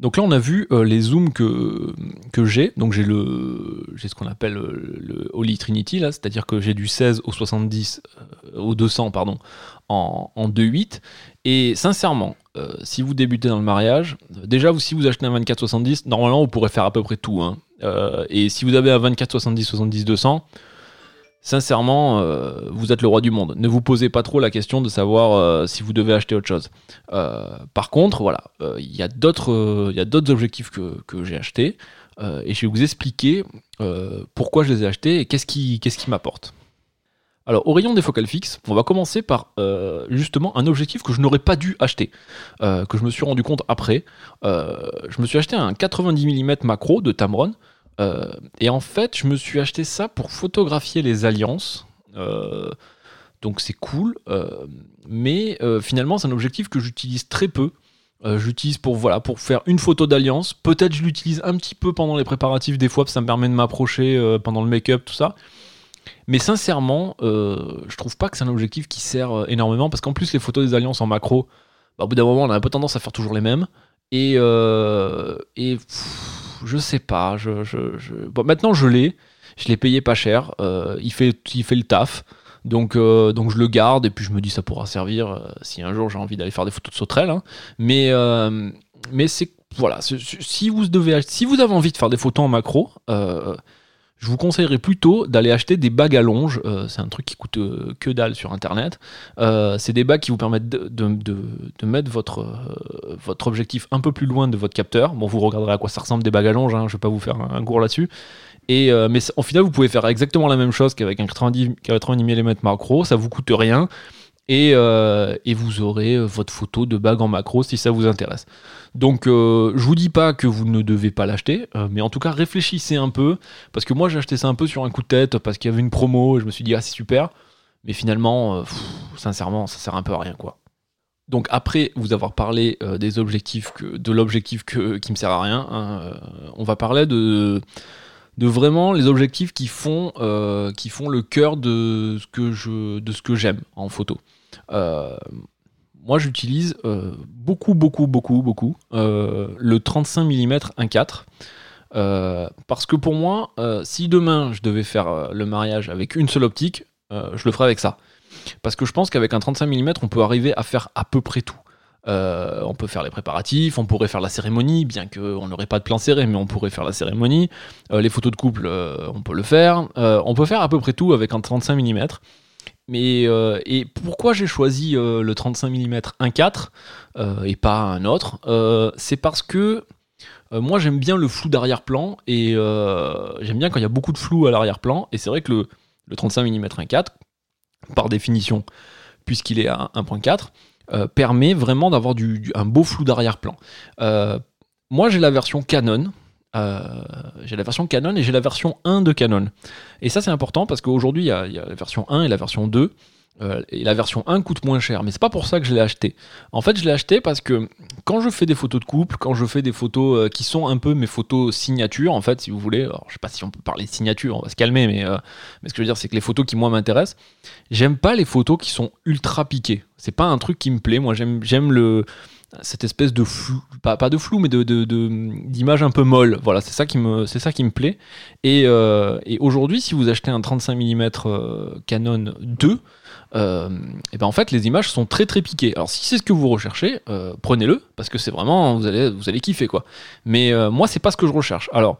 Donc là, on a vu euh, les zooms que, que j'ai. Donc j'ai le j'ai ce qu'on appelle euh, le, Holy Trinity c'est-à-dire que j'ai du 16 au 70 euh, au 200 pardon en, en 2.8 et sincèrement, si vous débutez dans le mariage, déjà si vous achetez un 24-70, normalement vous pourrez faire à peu près tout. Hein. et si vous avez un 24-70 70 200 sincèrement, euh, vous êtes le roi du monde. Ne vous posez pas trop la question de savoir euh, si vous devez acheter autre chose. Euh, par contre, voilà, il y a d'autres objectifs que, j'ai achetés et je vais vous expliquer pourquoi je les ai achetés et qu'est-ce qui, m'apporte. Alors, au rayon des focales fixes, on va commencer par justement un objectif que je n'aurais pas dû acheter, que je me suis rendu compte après. je me suis acheté un 90 mm macro de Tamron, euh, et en fait, je me suis acheté ça pour photographier les alliances. Euh, donc c'est cool. Euh, mais finalement, c'est un objectif que j'utilise très peu. j'utilise pour, voilà, pour faire une photo d'alliance. Peut-être je l'utilise un petit peu pendant les préparatifs des fois, parce que ça me permet de m'approcher pendant le make-up, tout ça. Mais sincèrement, je trouve pas que c'est un objectif qui sert énormément, parce qu'en plus, les photos des alliances en macro, bah, au bout d'un moment, on a un peu tendance à faire toujours les mêmes. Et, et je sais pas. Maintenant, je l'ai. Je l'ai payé pas cher. Euh, il, fait, il fait le taf. Donc, euh, donc je le garde et puis je me dis ça pourra servir euh, si un jour j'ai envie d'aller faire des photos de sauterelles. Hein. Mais, mais c'est voilà, si vous si vous avez envie de faire des photos en macro, je vous conseillerais plutôt d'aller acheter des bagues à longe. c'est un truc qui coûte que dalle sur internet. c'est des bagues qui vous permettent de, mettre votre, objectif un peu plus loin de votre capteur. Bon, vous regarderez à quoi ça ressemble des bagues à longe, hein, je vais pas vous faire un, cours là-dessus. Et, mais au final, vous pouvez faire exactement la même chose qu'avec un 90, 90 mm macro, ça vous coûte rien. Euh, et, vous aurez euh, votre photo de bague en macro si ça vous intéresse. Donc euh, je vous dis pas que vous ne devez pas l'acheter, mais en tout cas réfléchissez un peu, parce que moi j'ai acheté ça un peu sur un coup de tête, parce qu'il y avait une promo, et je me suis dit ah c'est super, mais finalement, sincèrement, ça sert un peu à rien quoi. Donc après vous avoir parlé de l'objectif que, qui me sert à rien, hein, on va parler de vraiment les objectifs qui font, qui font le cœur de ce que de ce que j'aime en photo. Euh, moi, j'utilise euh, beaucoup, beaucoup, beaucoup, beaucoup euh, le 35 mm 1.4. parce que pour moi, si demain je devais faire le mariage avec une seule optique, je le ferais avec ça. Parce que je pense qu'avec un 35 mm, on peut arriver à faire à peu près tout. on peut faire les préparatifs, on pourrait faire la cérémonie, bien qu'on n'aurait pas de plan serré, mais on pourrait faire la cérémonie. les photos de couple, on peut le faire. on peut faire à peu près tout avec un 35 mm. Mais et pourquoi j'ai choisi le 35 mm 1.4 et pas un autre C'est parce que moi j'aime bien le flou d'arrière-plan et j'aime bien quand il y a beaucoup de flou à l'arrière-plan. Et c'est vrai que le, le 35 mm 1.4, par définition, puisqu'il est à 1.4, euh, permet vraiment d'avoir un beau flou d'arrière-plan. Euh, moi, j'ai la version Canon. Euh, j'ai la version Canon et j'ai la version 1 de Canon. Et ça, c'est important parce qu'aujourd'hui, il y, a la version 1 et la version 2. Euh, et la version 1 coûte moins cher, mais c'est pas pour ça que je l'ai acheté. En fait, je l'ai acheté parce que quand je fais des photos de couple, quand je fais des photos euh, qui sont un peu mes photos signature, en fait, si vous voulez, alors, je sais pas si on peut parler de signature, on va se calmer, mais, mais ce que je veux dire, c'est que les photos qui moi m'intéressent, j'aime pas les photos qui sont ultra piquées. C'est pas un truc qui me plaît. Moi, j'aime le cette espèce de flou, pas, pas de flou, mais de, d'image un peu molle. Voilà, c'est ça qui me, ça qui me plaît. Et, et aujourd'hui, si vous achetez un 35 mm Canon 2, euh, et ben en fait les images sont très très piquées. Alors si c'est ce que vous recherchez, euh, prenez-le parce que c'est vraiment vous allez vous allez kiffer quoi. Mais euh, moi c'est pas ce que je recherche. Alors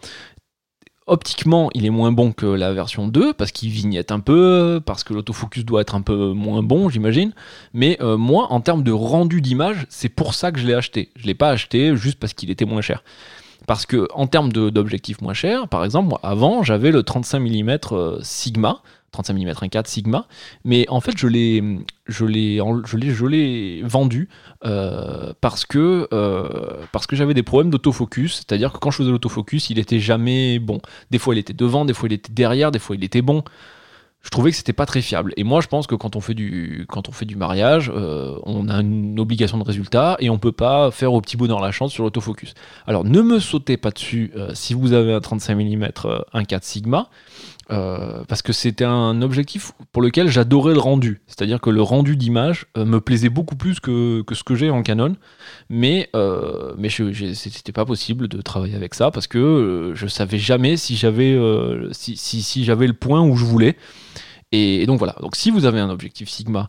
optiquement il est moins bon que la version 2 parce qu'il vignette un peu, parce que l'autofocus doit être un peu moins bon j'imagine. Mais moi en termes de rendu d'image c'est pour ça que je l'ai acheté. Je l'ai pas acheté juste parce qu'il était moins cher. Parce que en termes d'objectifs moins chers, par exemple, moi, avant j'avais le 35 mm Sigma, 35 mm 1.4 Sigma, mais en fait je l'ai vendu euh, parce que euh, j'avais des problèmes d'autofocus, c'est-à-dire que quand je faisais l'autofocus, il était jamais bon. Des fois il était devant, des fois il était derrière, des fois il était bon. Je trouvais que c'était pas très fiable. Et moi, je pense que quand on fait du, mariage, euh, on a une obligation de résultat et on peut pas faire au petit dans la chance sur l'autofocus. Alors, ne me sautez pas dessus si vous avez un 35 mm 1.4 Sigma. Euh, parce que c'était un objectif pour lequel j'adorais le rendu. C'est-à-dire que le rendu d'image euh, me plaisait beaucoup plus que, que ce que j'ai en Canon. Mais, euh, mais c'était pas possible de travailler avec ça parce que je savais jamais si j'avais si, si, si le point où je voulais. Et, donc voilà. Donc si vous avez un objectif Sigma,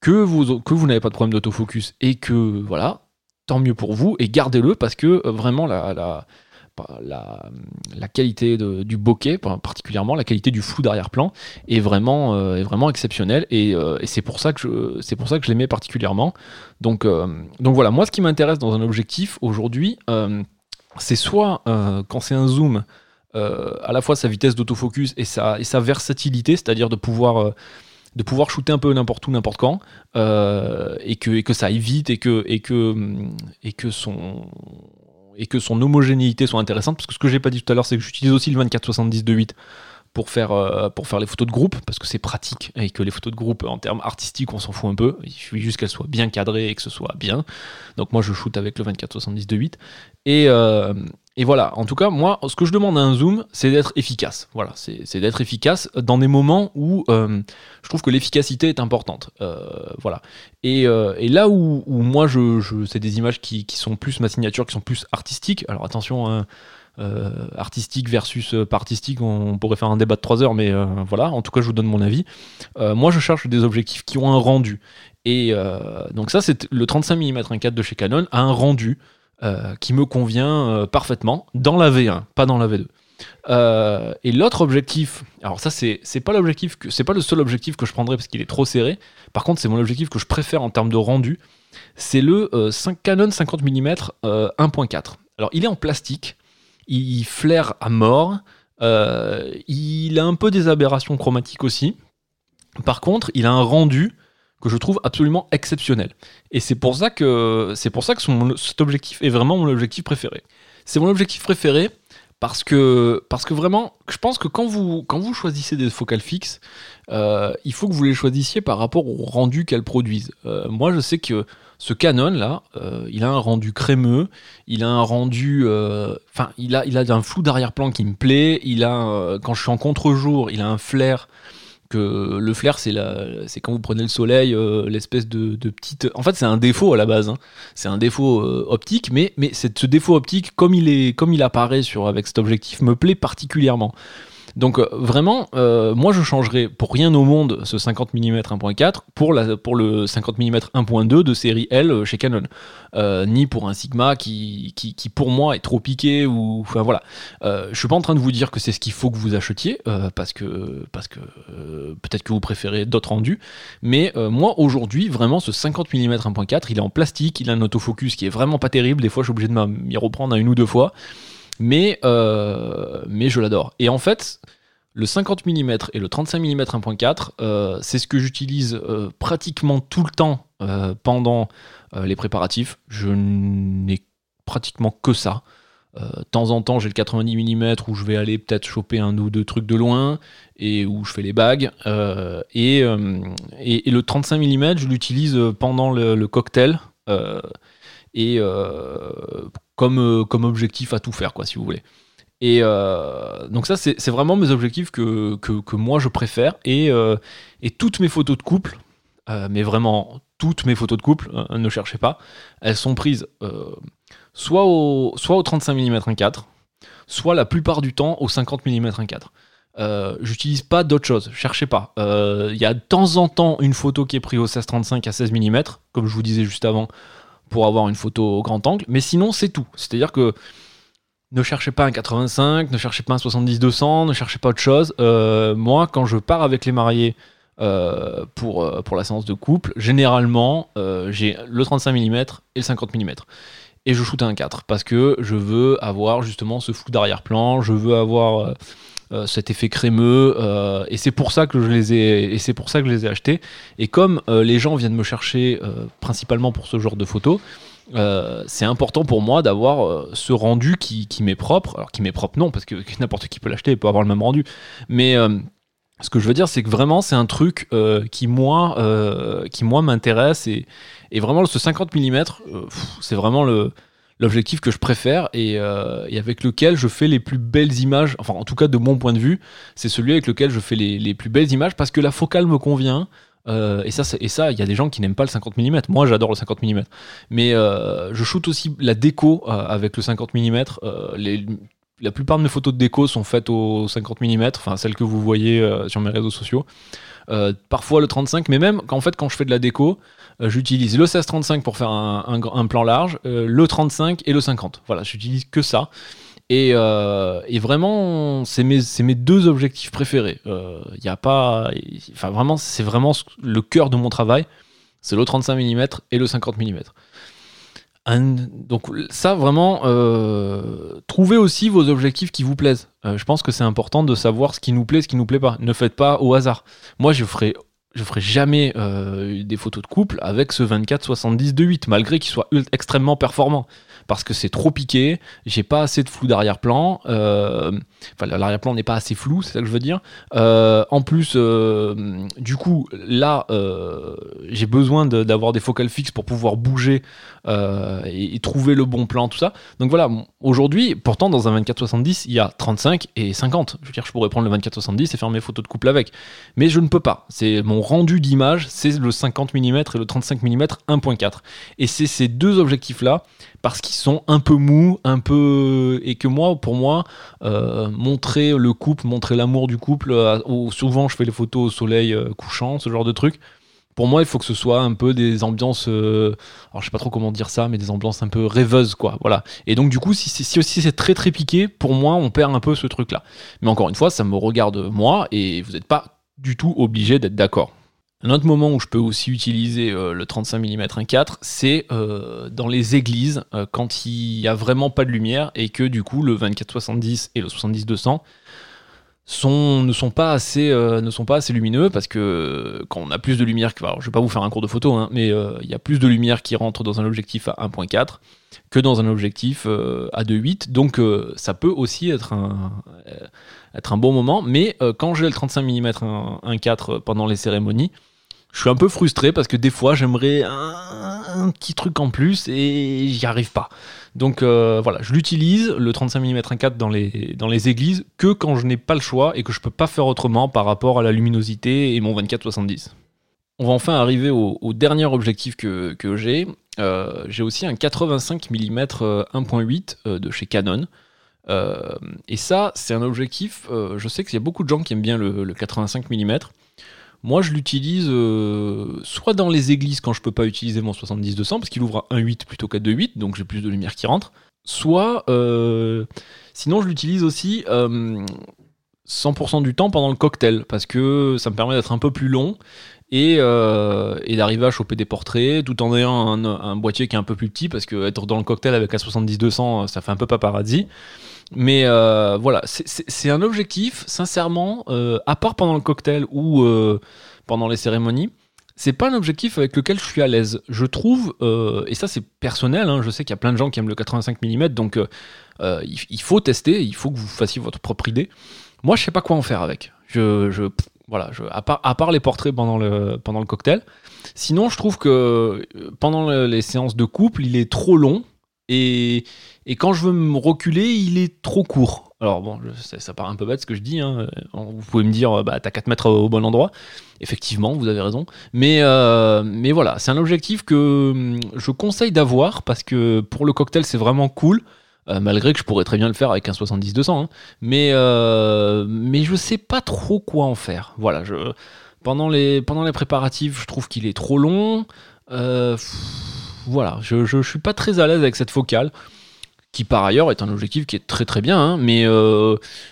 que vous, que vous n'avez pas de problème d'autofocus et que voilà, tant mieux pour vous et gardez-le parce que vraiment la la, la qualité du bokeh, particulièrement la qualité du flou d'arrière-plan, est vraiment, euh, est vraiment exceptionnelle et, euh, et c'est pour ça que je, je l'aimais particulièrement. Donc, euh, donc voilà, moi ce qui m'intéresse dans un objectif aujourd'hui, c'est soit quand c'est un zoom, à la fois sa vitesse d'autofocus et sa, et sa versatilité, c'est-à-dire de pouvoir de pouvoir shooter un peu n'importe où, n'importe quand, et, que, et que ça aille vite, et que, et que, et que son, et que son homogénéité soit intéressante, parce que ce que j'ai pas dit tout à l'heure, c'est que j'utilise aussi le 24-70 de 8 pour faire, euh, pour faire les photos de groupe, parce que c'est pratique, et que les photos de groupe, en termes artistiques, on s'en fout un peu, il suffit juste qu'elles soient bien cadrées et que ce soit bien. Donc moi, je shoot avec le 24-70 de 8. Et, euh, et voilà, en tout cas, moi, ce que je demande à un zoom, c'est d'être efficace. Voilà, c'est d'être efficace dans des moments où euh, je trouve que l'efficacité est importante. voilà. Et, et, là où, moi, c'est des images qui, sont plus ma signature, qui sont plus artistiques. Alors attention, hein, euh, artistique versus euh, pas artistique, on pourrait faire un débat de 3 heures, mais euh, voilà, en tout cas je vous donne mon avis. moi je cherche des objectifs qui ont un rendu. Et donc ça c'est le 35 mm 1.4 de chez Canon a un rendu qui me convient parfaitement dans la V1, pas dans la V2. et l'autre objectif, alors ça c'est pas l'objectif c'est pas le seul objectif que je prendrais parce qu'il est trop serré. Par contre c'est mon objectif que je préfère en termes de rendu. C'est le 5 Canon 50 mm 1.4. Alors il est en plastique il flaire à mort. Euh, il a un peu des aberrations chromatiques aussi. Par contre, il a un rendu que je trouve absolument exceptionnel. Et c'est pour ça que, c'est pour ça que cet objectif est vraiment mon objectif préféré. C'est mon objectif préféré parce que, parce que vraiment, je pense que quand vous, quand vous choisissez des focales fixes, euh, il faut que vous les choisissiez par rapport au rendu qu'elles produisent. Euh, moi, je sais que ce Canon là, euh, il a un rendu crémeux, il a un rendu, enfin, il a, il a un flou d'arrière-plan qui me plaît. Il a, quand je suis en contre-jour, il a un flair le flair, c'est quand vous prenez le soleil, l'espèce de, petite. En fait, c'est un défaut à la base. Hein. C'est un défaut optique, mais, mais ce défaut optique, comme il est, comme il apparaît avec cet objectif, me plaît particulièrement. Donc euh, vraiment, euh, moi je changerais pour rien au monde ce 50 mm 1.4 pour, le 50 mm 1.2 de série L euh, chez Canon. ni pour un Sigma qui, pour moi est trop piqué ou enfin voilà. je suis pas en train de vous dire que c'est ce qu'il faut que vous achetiez parce que, parce que peut-être que vous préférez d'autres rendus. Mais moi aujourd'hui, vraiment ce 50 mm 1.4, il est en plastique, il a un autofocus qui est vraiment pas terrible. Des fois je suis obligé de m'y reprendre à une ou deux fois mais, euh, mais je l'adore. Et en fait, le 50 mm et le 35 mm 1.4, c'est ce que j'utilise euh, pratiquement tout le temps euh, pendant les préparatifs. Je n'ai pratiquement que ça. de temps en temps, j'ai le 90 mm où je vais aller peut-être choper un ou deux trucs de loin et où je fais les bagues. Et, et, le 35 mm, je l'utilise pendant le, cocktail. et euh, comme objectif à tout faire, quoi, si vous voulez. Et euh, donc ça, c'est vraiment mes objectifs que, que, moi je préfère. Et, euh, et, toutes mes photos de couple, mais vraiment toutes mes photos de couple, ne cherchez pas, elles sont prises soit, au, soit au 35 mm 1.4, soit la plupart du temps au 50 mm 1.4. J'utilise pas d'autre chose, cherchez pas. Il y a de temps en temps une photo qui est prise au 16-35 à 16 mm, comme je vous disais juste avant, pour avoir une photo au grand angle, mais sinon c'est tout. C'est-à-dire que ne cherchez pas un 85, ne cherchez pas un 70-200, ne cherchez pas autre chose. Euh, moi, quand je pars avec les mariés euh, pour, euh, pour la séance de couple, généralement, j'ai le 35 mm et le 50 mm. Et je shoote un 4 parce que je veux avoir justement ce flou d'arrière-plan, je veux avoir euh, cet effet crémeux euh, et c'est pour ça que je les ai et c'est pour ça que je les ai achetés. Et comme euh, les gens viennent me chercher principalement pour ce genre de photos c'est important pour moi d'avoir ce rendu qui, qui m'est propre. Alors qui m'est propre non parce que n'importe qui peut l'acheter et peut avoir le même rendu. Mais ce que je veux dire, c'est que vraiment, c'est un truc qui moi, qui moi m'intéresse. Et, et, vraiment ce 50 mm, c'est vraiment le, l'objectif que je préfère euh, et, avec lequel je fais les plus belles images, enfin en tout cas de mon point de vue, c'est celui avec lequel je fais les, plus belles images parce que la focale me convient. Euh, et ça, et ça, il y a des gens qui n'aiment pas le 50 mm. Moi, j'adore le 50 mm. Mais euh, je shoot aussi la déco avec le 50 mm. la plupart de mes photos de déco sont faites au 50 mm, enfin celles que vous voyez sur mes réseaux sociaux. Parfois le 35, mais même fait quand je fais de la déco, euh, j'utilise le 16-35 pour faire un, plan large, euh, le 35 et le 50. Voilà, j'utilise que ça. Et, euh, vraiment, c'est mes, deux objectifs préférés. Il n'y a pas. Enfin, vraiment, c'est vraiment le cœur de mon travail. C'est le 35 mm et le 50 mm. Donc ça vraiment, trouvez aussi vos objectifs qui vous plaisent. je pense que c'est important de savoir ce qui nous plaît, ce qui nous plaît pas. Ne faites pas au hasard. Moi, je ferai je ferai jamais euh, des photos de couple avec ce 24-70 de 8, malgré qu'il soit extrêmement performant parce que c'est trop piqué, j'ai pas assez de flou d'arrière-plan, euh, enfin l'arrière-plan n'est pas assez flou, c'est ça que je veux dire. Euh, en plus, du coup, là, j'ai besoin d'avoir des focales fixes pour pouvoir bouger et, trouver le bon plan, tout ça. Donc voilà, aujourd'hui, pourtant dans un 24-70, il y a 35 et 50. Je veux dire, je pourrais prendre le 24-70 et faire mes photos de couple avec, mais je ne peux pas. C'est mon rendu d'image, c'est le 50 mm et le 35 mm 1.4. Et c'est ces deux objectifs-là parce qu'ils sont un peu mous, un peu et que moi, pour moi, euh, montrer le couple, montrer l'amour du couple, euh, souvent je fais les photos au soleil euh, couchant, ce genre de truc. Pour moi, il faut que ce soit un peu des ambiances, alors je sais pas trop comment dire ça, mais des ambiances un peu rêveuses, quoi. Voilà. Et donc du coup, si, si aussi c'est très très piqué, pour moi, on perd un peu ce truc-là. Mais encore une fois, ça me regarde moi, et vous n'êtes pas du tout obligé d'être d'accord. Un autre moment où je peux aussi utiliser euh, le 35 mm 1.4, c'est euh, dans les églises, euh, quand il n'y a vraiment pas de lumière et que du coup le 24-70 et le 70-200 sont, ne, sont pas assez, ne lumineux parce que quand on a plus de lumière, je vais pas vous faire un cours de photo, hein, mais il y a plus de lumière qui rentre dans un objectif à 1.4 que dans un objectif à 2.8, donc ça peut aussi être un, être un bon moment, mais quand j'ai le 35 mm 1.4 pendant les cérémonies, je suis un peu frustré parce que des fois j'aimerais un, petit truc en plus et j'y arrive pas. Donc euh, voilà, je l'utilise, le 35 mm 1.4 dans les, dans les églises, que quand je n'ai pas le choix et que je peux pas faire autrement par rapport à la luminosité et mon 24-70. On va enfin arriver au, dernier objectif que, j'ai. Euh, j'ai aussi un 85 mm 1.8 de chez Canon. Et ça, c'est un objectif. je sais qu'il y a beaucoup de gens qui aiment bien le, 85 mm. Moi, je l'utilise soit dans les églises quand je peux pas utiliser mon 70-200 parce qu'il ouvre à 1.8 plutôt qu'à 2.8, donc j'ai plus de lumière qui rentre. Soit, sinon, je l'utilise aussi 100% du temps pendant le cocktail parce que ça me permet d'être un peu plus long et, euh, d'arriver à choper des portraits tout en ayant un, boîtier qui est un peu plus petit parce que être dans le cocktail avec un 70-200 ça fait un peu paparazzi. Mais euh, voilà, c'est un objectif, sincèrement, euh, à part pendant le cocktail ou pendant les cérémonies, c'est pas un objectif avec lequel je suis à l'aise. Je trouve, et ça c'est personnel, hein, je sais qu'il y a plein de gens qui aiment le 85 mm, donc il, faut tester, il faut que vous fassiez votre propre idée. Moi, je sais pas quoi en faire avec. Je voilà, je, à, part, les portraits pendant le, pendant le cocktail. Sinon, je trouve que euh, pendant les séances de couple, il est trop long. Et, et, quand je veux me reculer, il est trop court. Alors bon, ça, ça, paraît un peu bête ce que je dis. Hein. Vous pouvez me dire, bah, t'as 4 mètres au bon endroit. Effectivement, vous avez raison. Mais, euh, mais voilà, c'est un objectif que hum, je conseille d'avoir parce que pour le cocktail, c'est vraiment cool. Euh, malgré que je pourrais très bien le faire avec un 70-200. Hein. Mais, euh, mais je sais pas trop quoi en faire. Voilà, je, pendant, les, pendant les préparatifs, je trouve qu'il est trop long. Euh, voilà, je, je, suis pas très à l'aise avec cette focale. Qui par ailleurs est un objectif qui est très très bien, hein. mais,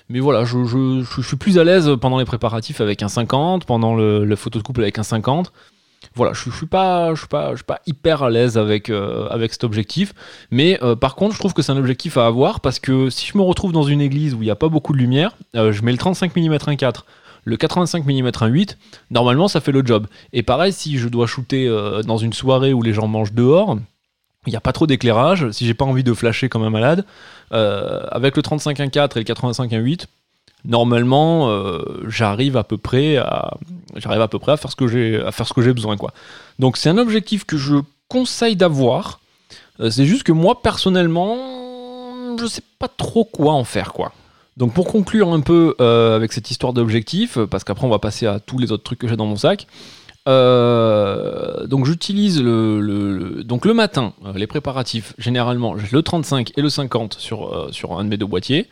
mais voilà, je, je, suis plus à l'aise pendant les préparatifs avec un 50, pendant le, le photo de couple avec un 50 voilà, je, je suis pas, suis suis pas hyper à l'aise avec euh, avec cet objectif, mais euh, par contre, je trouve que c'est un objectif à avoir parce que si je me retrouve dans une église où il n'y a pas beaucoup de lumière, euh, je mets le 35 mm 1.4 le 85 mm 1.8, normalement ça fait le job. Et pareil, si je dois shooter dans une soirée où les gens mangent dehors, il n'y a pas trop d'éclairage, si j'ai pas envie de flasher comme un malade, avec le 35 1.4 et le 85 1.8, normalement euh, j'arrive à peu près à j'arrive à peu près à faire ce que j'ai à faire ce que j'ai besoin quoi. Donc c'est un objectif que je conseille d'avoir. Euh, c'est juste que moi personnellement je sais pas trop quoi en faire quoi. Donc pour conclure un peu euh, avec cette histoire d'objectif, parce qu'après on va passer à tous les autres trucs que j'ai dans mon sac. donc j'utilise le, donc le matin les préparatifs généralement le 35 et le 50 sur, sur un de mes deux boîtiers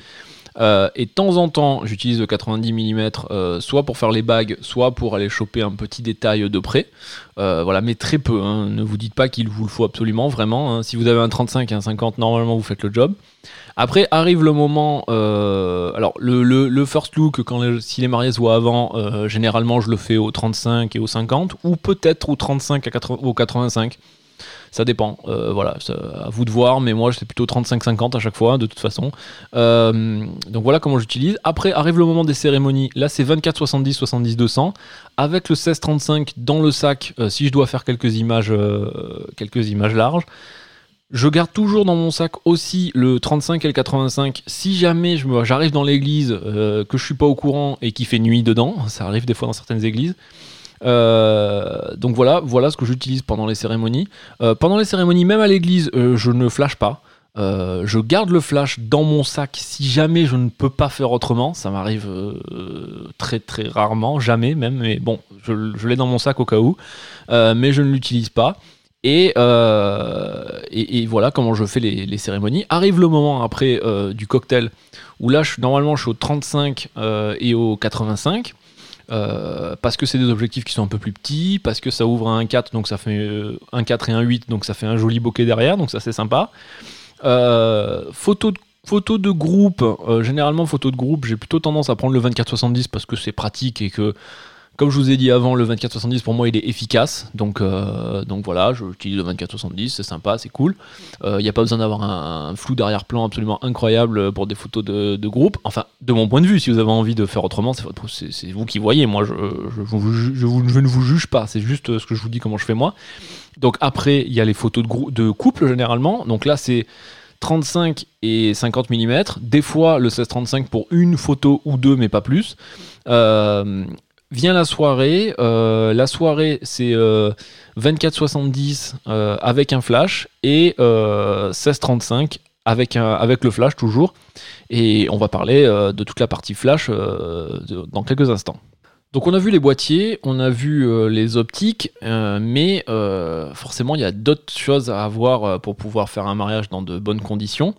euh, et de temps en temps, j'utilise le 90 mm euh, soit pour faire les bagues, soit pour aller choper un petit détail de près. Euh, voilà, mais très peu. Hein. Ne vous dites pas qu'il vous le faut absolument, vraiment. Hein. Si vous avez un 35 et un 50, normalement vous faites le job. Après arrive le moment. alors le, first look, quand si les mariés se voient avant, généralement je le fais au 35 et au 50, ou peut-être au 35 à au 85 ça dépend. Euh, voilà, à vous de voir, mais moi c'est plutôt 35-50 à chaque fois, de toute façon. Euh, donc voilà comment j'utilise. Après arrive le moment des cérémonies. Là c'est 24-70, 70-200. Avec le 16-35 dans le sac, euh, si je dois faire quelques images, quelques images larges. Je garde toujours dans mon sac aussi le 35 et le 85. Si jamais j'arrive dans l'église, que je suis pas au courant et qu'il fait nuit dedans, ça arrive des fois dans certaines églises. Euh, donc voilà, voilà ce que j'utilise pendant les cérémonies. Euh, pendant les cérémonies, même à l'église, euh, je ne flash pas. je garde le flash dans mon sac si jamais je ne peux pas faire autrement. Ça m'arrive très très rarement, jamais même. Mais bon, je, l'ai dans mon sac au cas où. mais je ne l'utilise pas. Et, voilà comment je fais les, cérémonies. Arrive le moment après du cocktail où là, normalement, je suis au 35 et au 85. Euh, parce que c'est des objectifs qui sont un peu plus petits, parce que ça ouvre un 4, donc ça fait euh, un 4 et un 8, donc ça fait un joli bokeh derrière, donc ça c'est sympa. Euh, photo de groupe, généralement photo de groupe, j'ai plutôt tendance à prendre le 24-70 parce que c'est pratique et que comme je vous ai dit avant, le 24-70 pour moi il est efficace. Donc, euh, donc voilà, j'utilise le 24-70, c'est sympa, c'est cool. Il euh, n'y a pas besoin d'avoir un, flou d'arrière-plan absolument incroyable pour des photos de, groupe. Enfin, de mon point de vue, si vous avez envie de faire autrement, c'est vous qui voyez. Moi, je, je, ne vous juge pas, c'est juste ce que je vous dis comment je fais moi. Donc après, il y a les photos de, de couple généralement. Donc là, c'est 35 et 50 mm. Des fois, le 16-35 pour une photo ou deux, mais pas plus. Euh, vient la soirée. Euh, la soirée, c'est 24-70 euh, euh, avec un flash et 16-35 avec, avec le flash toujours. Et on va parler de toute la partie flash dans quelques instants. Donc on a vu les boîtiers, on a vu euh, les optiques, euh, mais euh, forcément il y a d'autres choses à avoir pour pouvoir faire un mariage dans de bonnes conditions.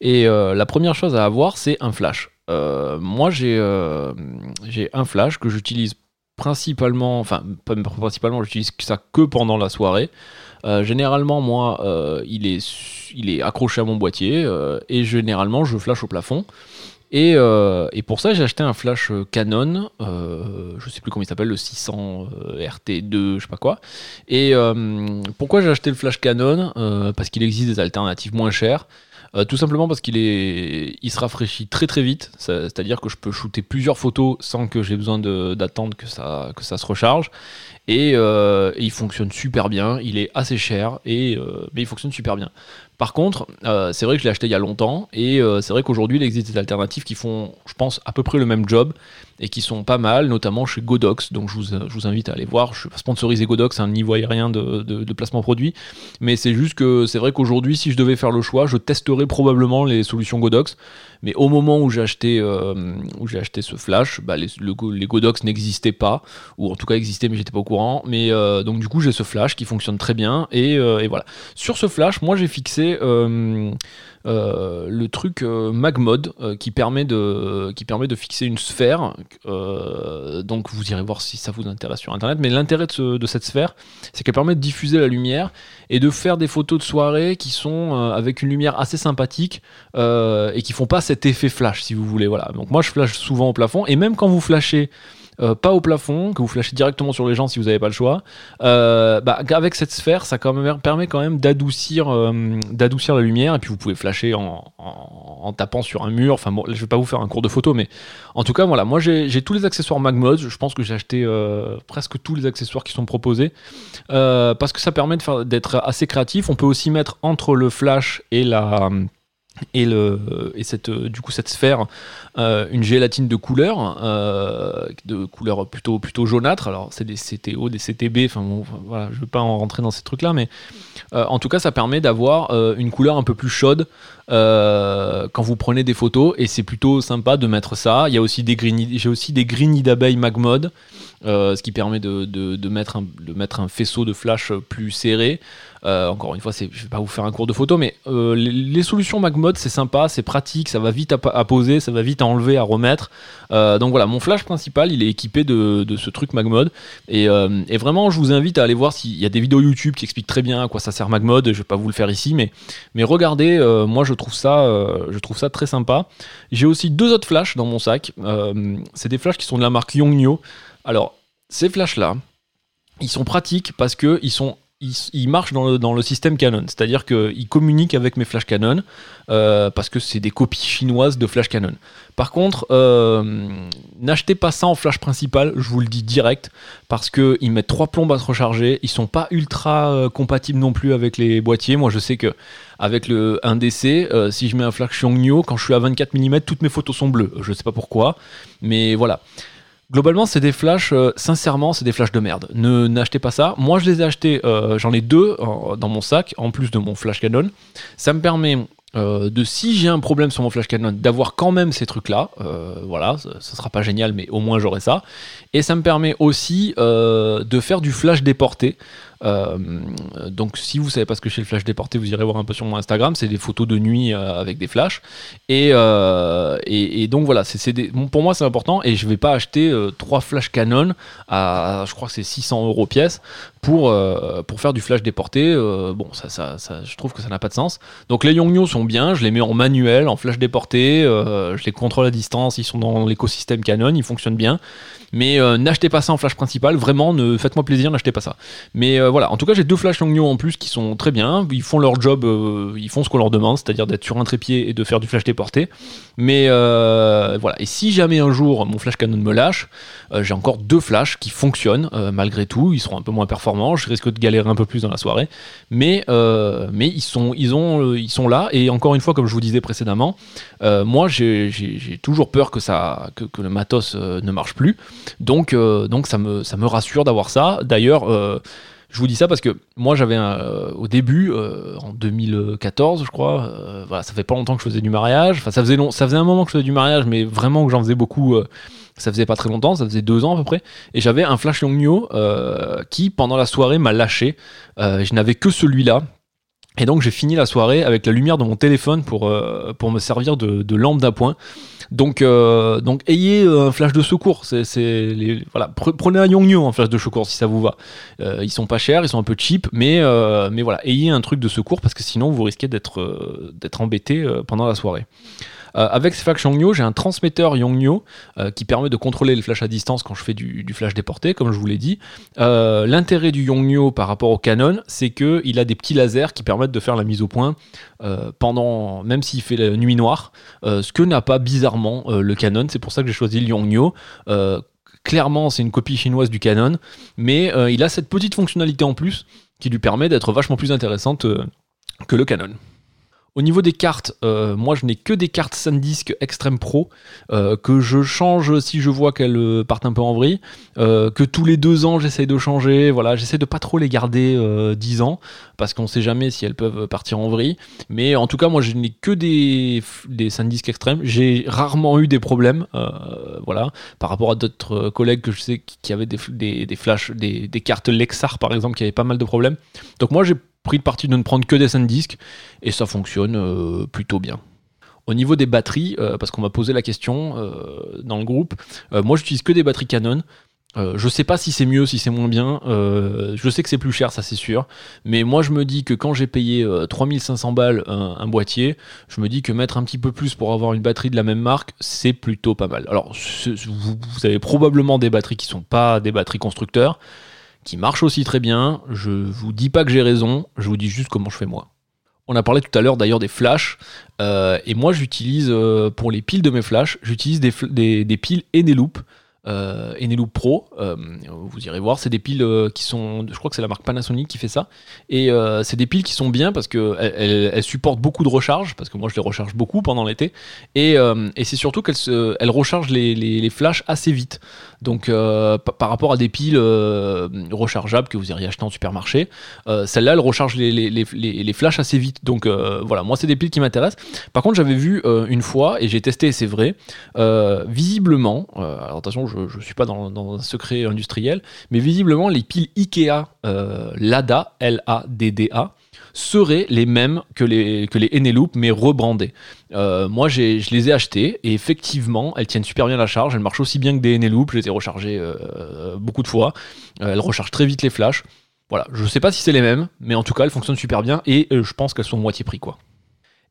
Et la première chose à avoir, c'est un flash. Moi j'ai un flash que j'utilise principalement, enfin pas principalement, j'utilise ça que pendant la soirée. généralement, moi, il, est, il est accroché à mon boîtier et généralement, je flash au plafond. Euh, et, pour ça, j'ai acheté un flash euh, Canon, euh, je sais plus comment il s'appelle, le 600 RT2, je sais pas quoi. Et pourquoi j'ai acheté le flash Canon? Parce qu'il existe des alternatives moins chères. Tout simplement parce qu'il est, il se rafraîchit très très vite, c'est-à-dire que je peux shooter plusieurs photos sans que j'ai besoin d'attendre que ça, se recharge. Et, et, il fonctionne super bien, il est assez cher, et, mais il fonctionne super bien. Par contre, euh, c'est vrai que je l'ai acheté il y a longtemps et euh, c'est vrai qu'aujourd'hui il existe des alternatives qui font, je pense, à peu près le même job et qui sont pas mal, notamment chez Godox. Donc je vous, invite à aller voir. Je suis pas sponsorisé Godox, un niveau aérien de, placement produit, mais c'est juste que c'est vrai qu'aujourd'hui, si je devais faire le choix, je testerais probablement les solutions Godox. Mais au moment où j'ai acheté, euh, acheté ce flash, bah, les, Godox n'existaient pas, ou en tout cas existaient, mais j'étais pas au courant. Mais donc du coup, j'ai ce flash qui fonctionne très bien et voilà. Sur ce flash, moi j'ai fixé euh, euh, le truc euh, MagMod qui, permet de, qui permet de fixer une sphère. donc vous irez voir si ça vous intéresse sur Internet. Mais l'intérêt de, cette sphère, c'est qu'elle permet de diffuser la lumière et de faire des photos de soirée qui sont avec une lumière assez sympathique et qui font pas cet effet flash, si vous voulez. Voilà. Donc moi, je flash souvent au plafond. Et même quand vous flashez euh, pas au plafond, que vous flashez directement sur les gens si vous n'avez pas le choix. Euh, bah, avec cette sphère, ça permet quand même d'adoucir, euh, d'adoucir la lumière, et puis vous pouvez flasher en, tapant sur un mur. Enfin bon, je vais pas vous faire un cours de photo, mais en tout cas, voilà, moi j'ai tous les accessoires MagMod. Je pense que j'ai acheté presque tous les accessoires qui sont proposés, parce que ça permet d'être assez créatif. On peut aussi mettre entre le flash et la et, le, et cette, du coup cette sphère euh, une gélatine de couleur euh, de couleur plutôt plutôt jaunâtre. Alors c'est des CTO des CTB enfin bon, voilà je veux pas en rentrer dans ces trucs là mais euh, en tout cas ça permet d'avoir une couleur un peu plus chaude quand vous prenez des photos et c'est plutôt sympa de mettre ça il y a aussi des j'ai aussi des grigny d'abeilles magmode ce qui permet de, mettre un, faisceau de flash plus serré euh, encore une fois, je ne vais pas vous faire un cours de photo, mais euh, les, solutions MagMod, c'est sympa, c'est pratique, ça va vite à, poser, ça va vite à enlever, à remettre. Euh, donc voilà, mon flash principal, il est équipé de, ce truc MagMod. Et, et, vraiment, je vous invite à aller voir s'il y a des vidéos YouTube qui expliquent très bien à quoi ça sert MagMod. Je vais pas vous le faire ici, mais, mais regardez, moi je trouve, ça, je trouve ça très sympa. J'ai aussi deux autres flashs dans mon sac. c'est des flashs qui sont de la marque Yongnuo. Alors, ces flashs-là, ils sont pratiques parce qu'ils sont il, marche dans le, système Canon, c'est-à-dire qu'il communique avec mes flash Canon euh, parce que c'est des copies chinoises de flash Canon. Par contre, euh, n'achetez pas ça en flash principal, je vous le dis direct, parce qu'ils mettent trois plombes à se recharger, ils sont pas ultra euh, compatibles non plus avec les boîtiers. Moi, je sais que avec le 1DC, si je mets un flash Yongnuo, quand je suis à 24 mm, toutes mes photos sont bleues. Je sais pas pourquoi, mais voilà. Globalement, c'est des flashs, euh, sincèrement, c'est des flashs de merde. Ne n'achetez pas ça. Moi, je les ai achetés, euh, j'en ai deux euh, dans mon sac, en plus de mon flash Canon. Ça me permet de, si j'ai un problème sur mon flash Canon, d'avoir quand même ces trucs-là. voilà, ça, ça, sera pas génial, mais au moins j'aurai ça. Et ça me permet aussi de faire du flash déporté. Euh, donc si vous savez pas ce que c'est le flash déporté, vous irez voir un peu sur mon Instagram. C'est des photos de nuit euh, avec des flashs. Euh, et, et, donc voilà, c'est pour moi c'est important. Et je vais pas acheter trois flash Canon à, je crois que c'est 600 euros pièce pour, pour faire du flash déporté. bon, ça, ça, ça, je trouve que ça n'a pas de sens. Donc les Yongnuo sont bien. Je les mets en manuel, en flash déporté. je les contrôle à distance. Ils sont dans l'écosystème Canon. Ils fonctionnent bien. Mais n'achetez pas ça en flash principal. Vraiment, ne faites-moi plaisir, n'achetez pas ça. Mais voilà, en tout cas, j'ai deux Flash Yongnuo en plus qui sont très bien. Ils font leur job, euh, ils font ce qu'on leur demande, c'est-à-dire d'être sur un trépied et de faire du flash déporté. Mais euh, voilà, et si jamais un jour mon Flash Canon me lâche, euh, j'ai encore deux flashs qui fonctionnent malgré tout. Ils seront un peu moins performants, je risque de galérer un peu plus dans la soirée. Mais, mais ils, sont, ils, ont, ils sont là, et encore une fois, comme je vous disais précédemment, moi j'ai toujours peur que, ça, que, le matos ne marche plus. Donc, donc ça, me, ça me rassure d'avoir ça. D'ailleurs, Je vous dis ça parce que moi j'avais au début, en 2014 je crois, voilà, ça fait pas longtemps que je faisais du mariage, enfin ça faisait, long, ça faisait un moment que je faisais du mariage, mais vraiment que j'en faisais beaucoup ça faisait pas très longtemps, ça faisait deux ans à peu près, et j'avais un flash Yongnuo euh, qui pendant la soirée m'a lâché. Euh, je n'avais que celui-là. Et donc j'ai fini la soirée avec la lumière de mon téléphone pour, euh, pour me servir de, lampe d'appoint. Donc, donc ayez un flash de secours. C'est, voilà, prenez un Yongnuo en flash de secours si ça vous va. ils sont pas chers, ils sont un peu cheap, mais, mais voilà, ayez un truc de secours parce que sinon vous risquez d'être, d'être embêté pendant la soirée. Euh, avec ce flash Yongnuo, j'ai un transmetteur Yongnuo euh, qui permet de contrôler les flashs à distance quand je fais du, flash déporté, comme je vous l'ai dit. Euh, l'intérêt du Yongnuo par rapport au Canon, c'est qu'il a des petits lasers qui permettent de faire la mise au point pendant, même s'il fait la nuit noire, ce que n'a pas bizarrement le Canon. C'est pour ça que j'ai choisi le Yongnuo. Clairement, c'est une copie chinoise du Canon, mais il a cette petite fonctionnalité en plus qui lui permet d'être vachement plus intéressante que le Canon. Au niveau des cartes, euh, moi je n'ai que des cartes SanDisk Extreme Pro euh, que je change si je vois qu'elles euh, partent un peu en vrille, que tous les deux ans j'essaye de changer, voilà, j'essaie de pas trop les garder 10 ans parce qu'on sait jamais si elles peuvent partir en vrille. Mais en tout cas, moi je n'ai que des, des SanDisk Extreme, j'ai rarement eu des problèmes, voilà, par rapport à d'autres collègues que je sais qui avaient des, des, des flashs, des, des cartes Lexar par exemple qui avaient pas mal de problèmes. Donc moi j'ai pris le parti de ne prendre que des SanDisk et ça fonctionne euh, plutôt bien. Au niveau des batteries, euh, parce qu'on m'a posé la question euh, dans le groupe, moi j'utilise que des batteries Canon. je sais pas si c'est mieux, si c'est moins bien. je sais que c'est plus cher, ça c'est sûr. Mais moi je me dis que quand j'ai payé 3500 balles un, boîtier, je me dis que mettre un petit peu plus pour avoir une batterie de la même marque, c'est plutôt pas mal. Alors vous, vous, avez probablement des batteries qui sont pas des batteries constructeurs qui marche aussi très bien. Je vous dis pas que j'ai raison, je vous dis juste comment je fais moi. On a parlé tout à l'heure d'ailleurs des flashs, euh, et moi j'utilise euh, pour les piles de mes flashs, j'utilise des, des, des, piles Eneloop euh, Eneloop Pro. Euh, vous irez voir, c'est des piles euh, qui sont, je crois que c'est la marque Panasonic qui fait ça. Et euh, c'est des piles qui sont bien parce que elles, supportent beaucoup de recharge, parce que moi je les recharge beaucoup pendant l'été. Et, c'est surtout qu'elles elles rechargent les, les, les, flashs assez vite. Donc par rapport à des piles rechargeables que vous iriez acheter en supermarché, celle-là elle recharge les, les, flashs assez vite. Donc voilà, moi c'est des piles qui m'intéressent. Par contre j'avais vu une fois et j'ai testé c'est vrai, visiblement, alors attention je ne suis pas dans, un secret industriel, mais visiblement les piles Ikea euh, LADA, L-A-D-D-A, seraient les mêmes que les, que les mais rebrandées. Euh, moi, je les ai achetées et effectivement, elles tiennent super bien la charge. Elles marchent aussi bien que des Eneloop. Je les ai rechargées euh, beaucoup de fois. elles rechargent très vite les flashs. Voilà, je ne sais pas si c'est les mêmes, mais en tout cas, elles fonctionnent super bien et je pense qu'elles sont moitié prix, quoi.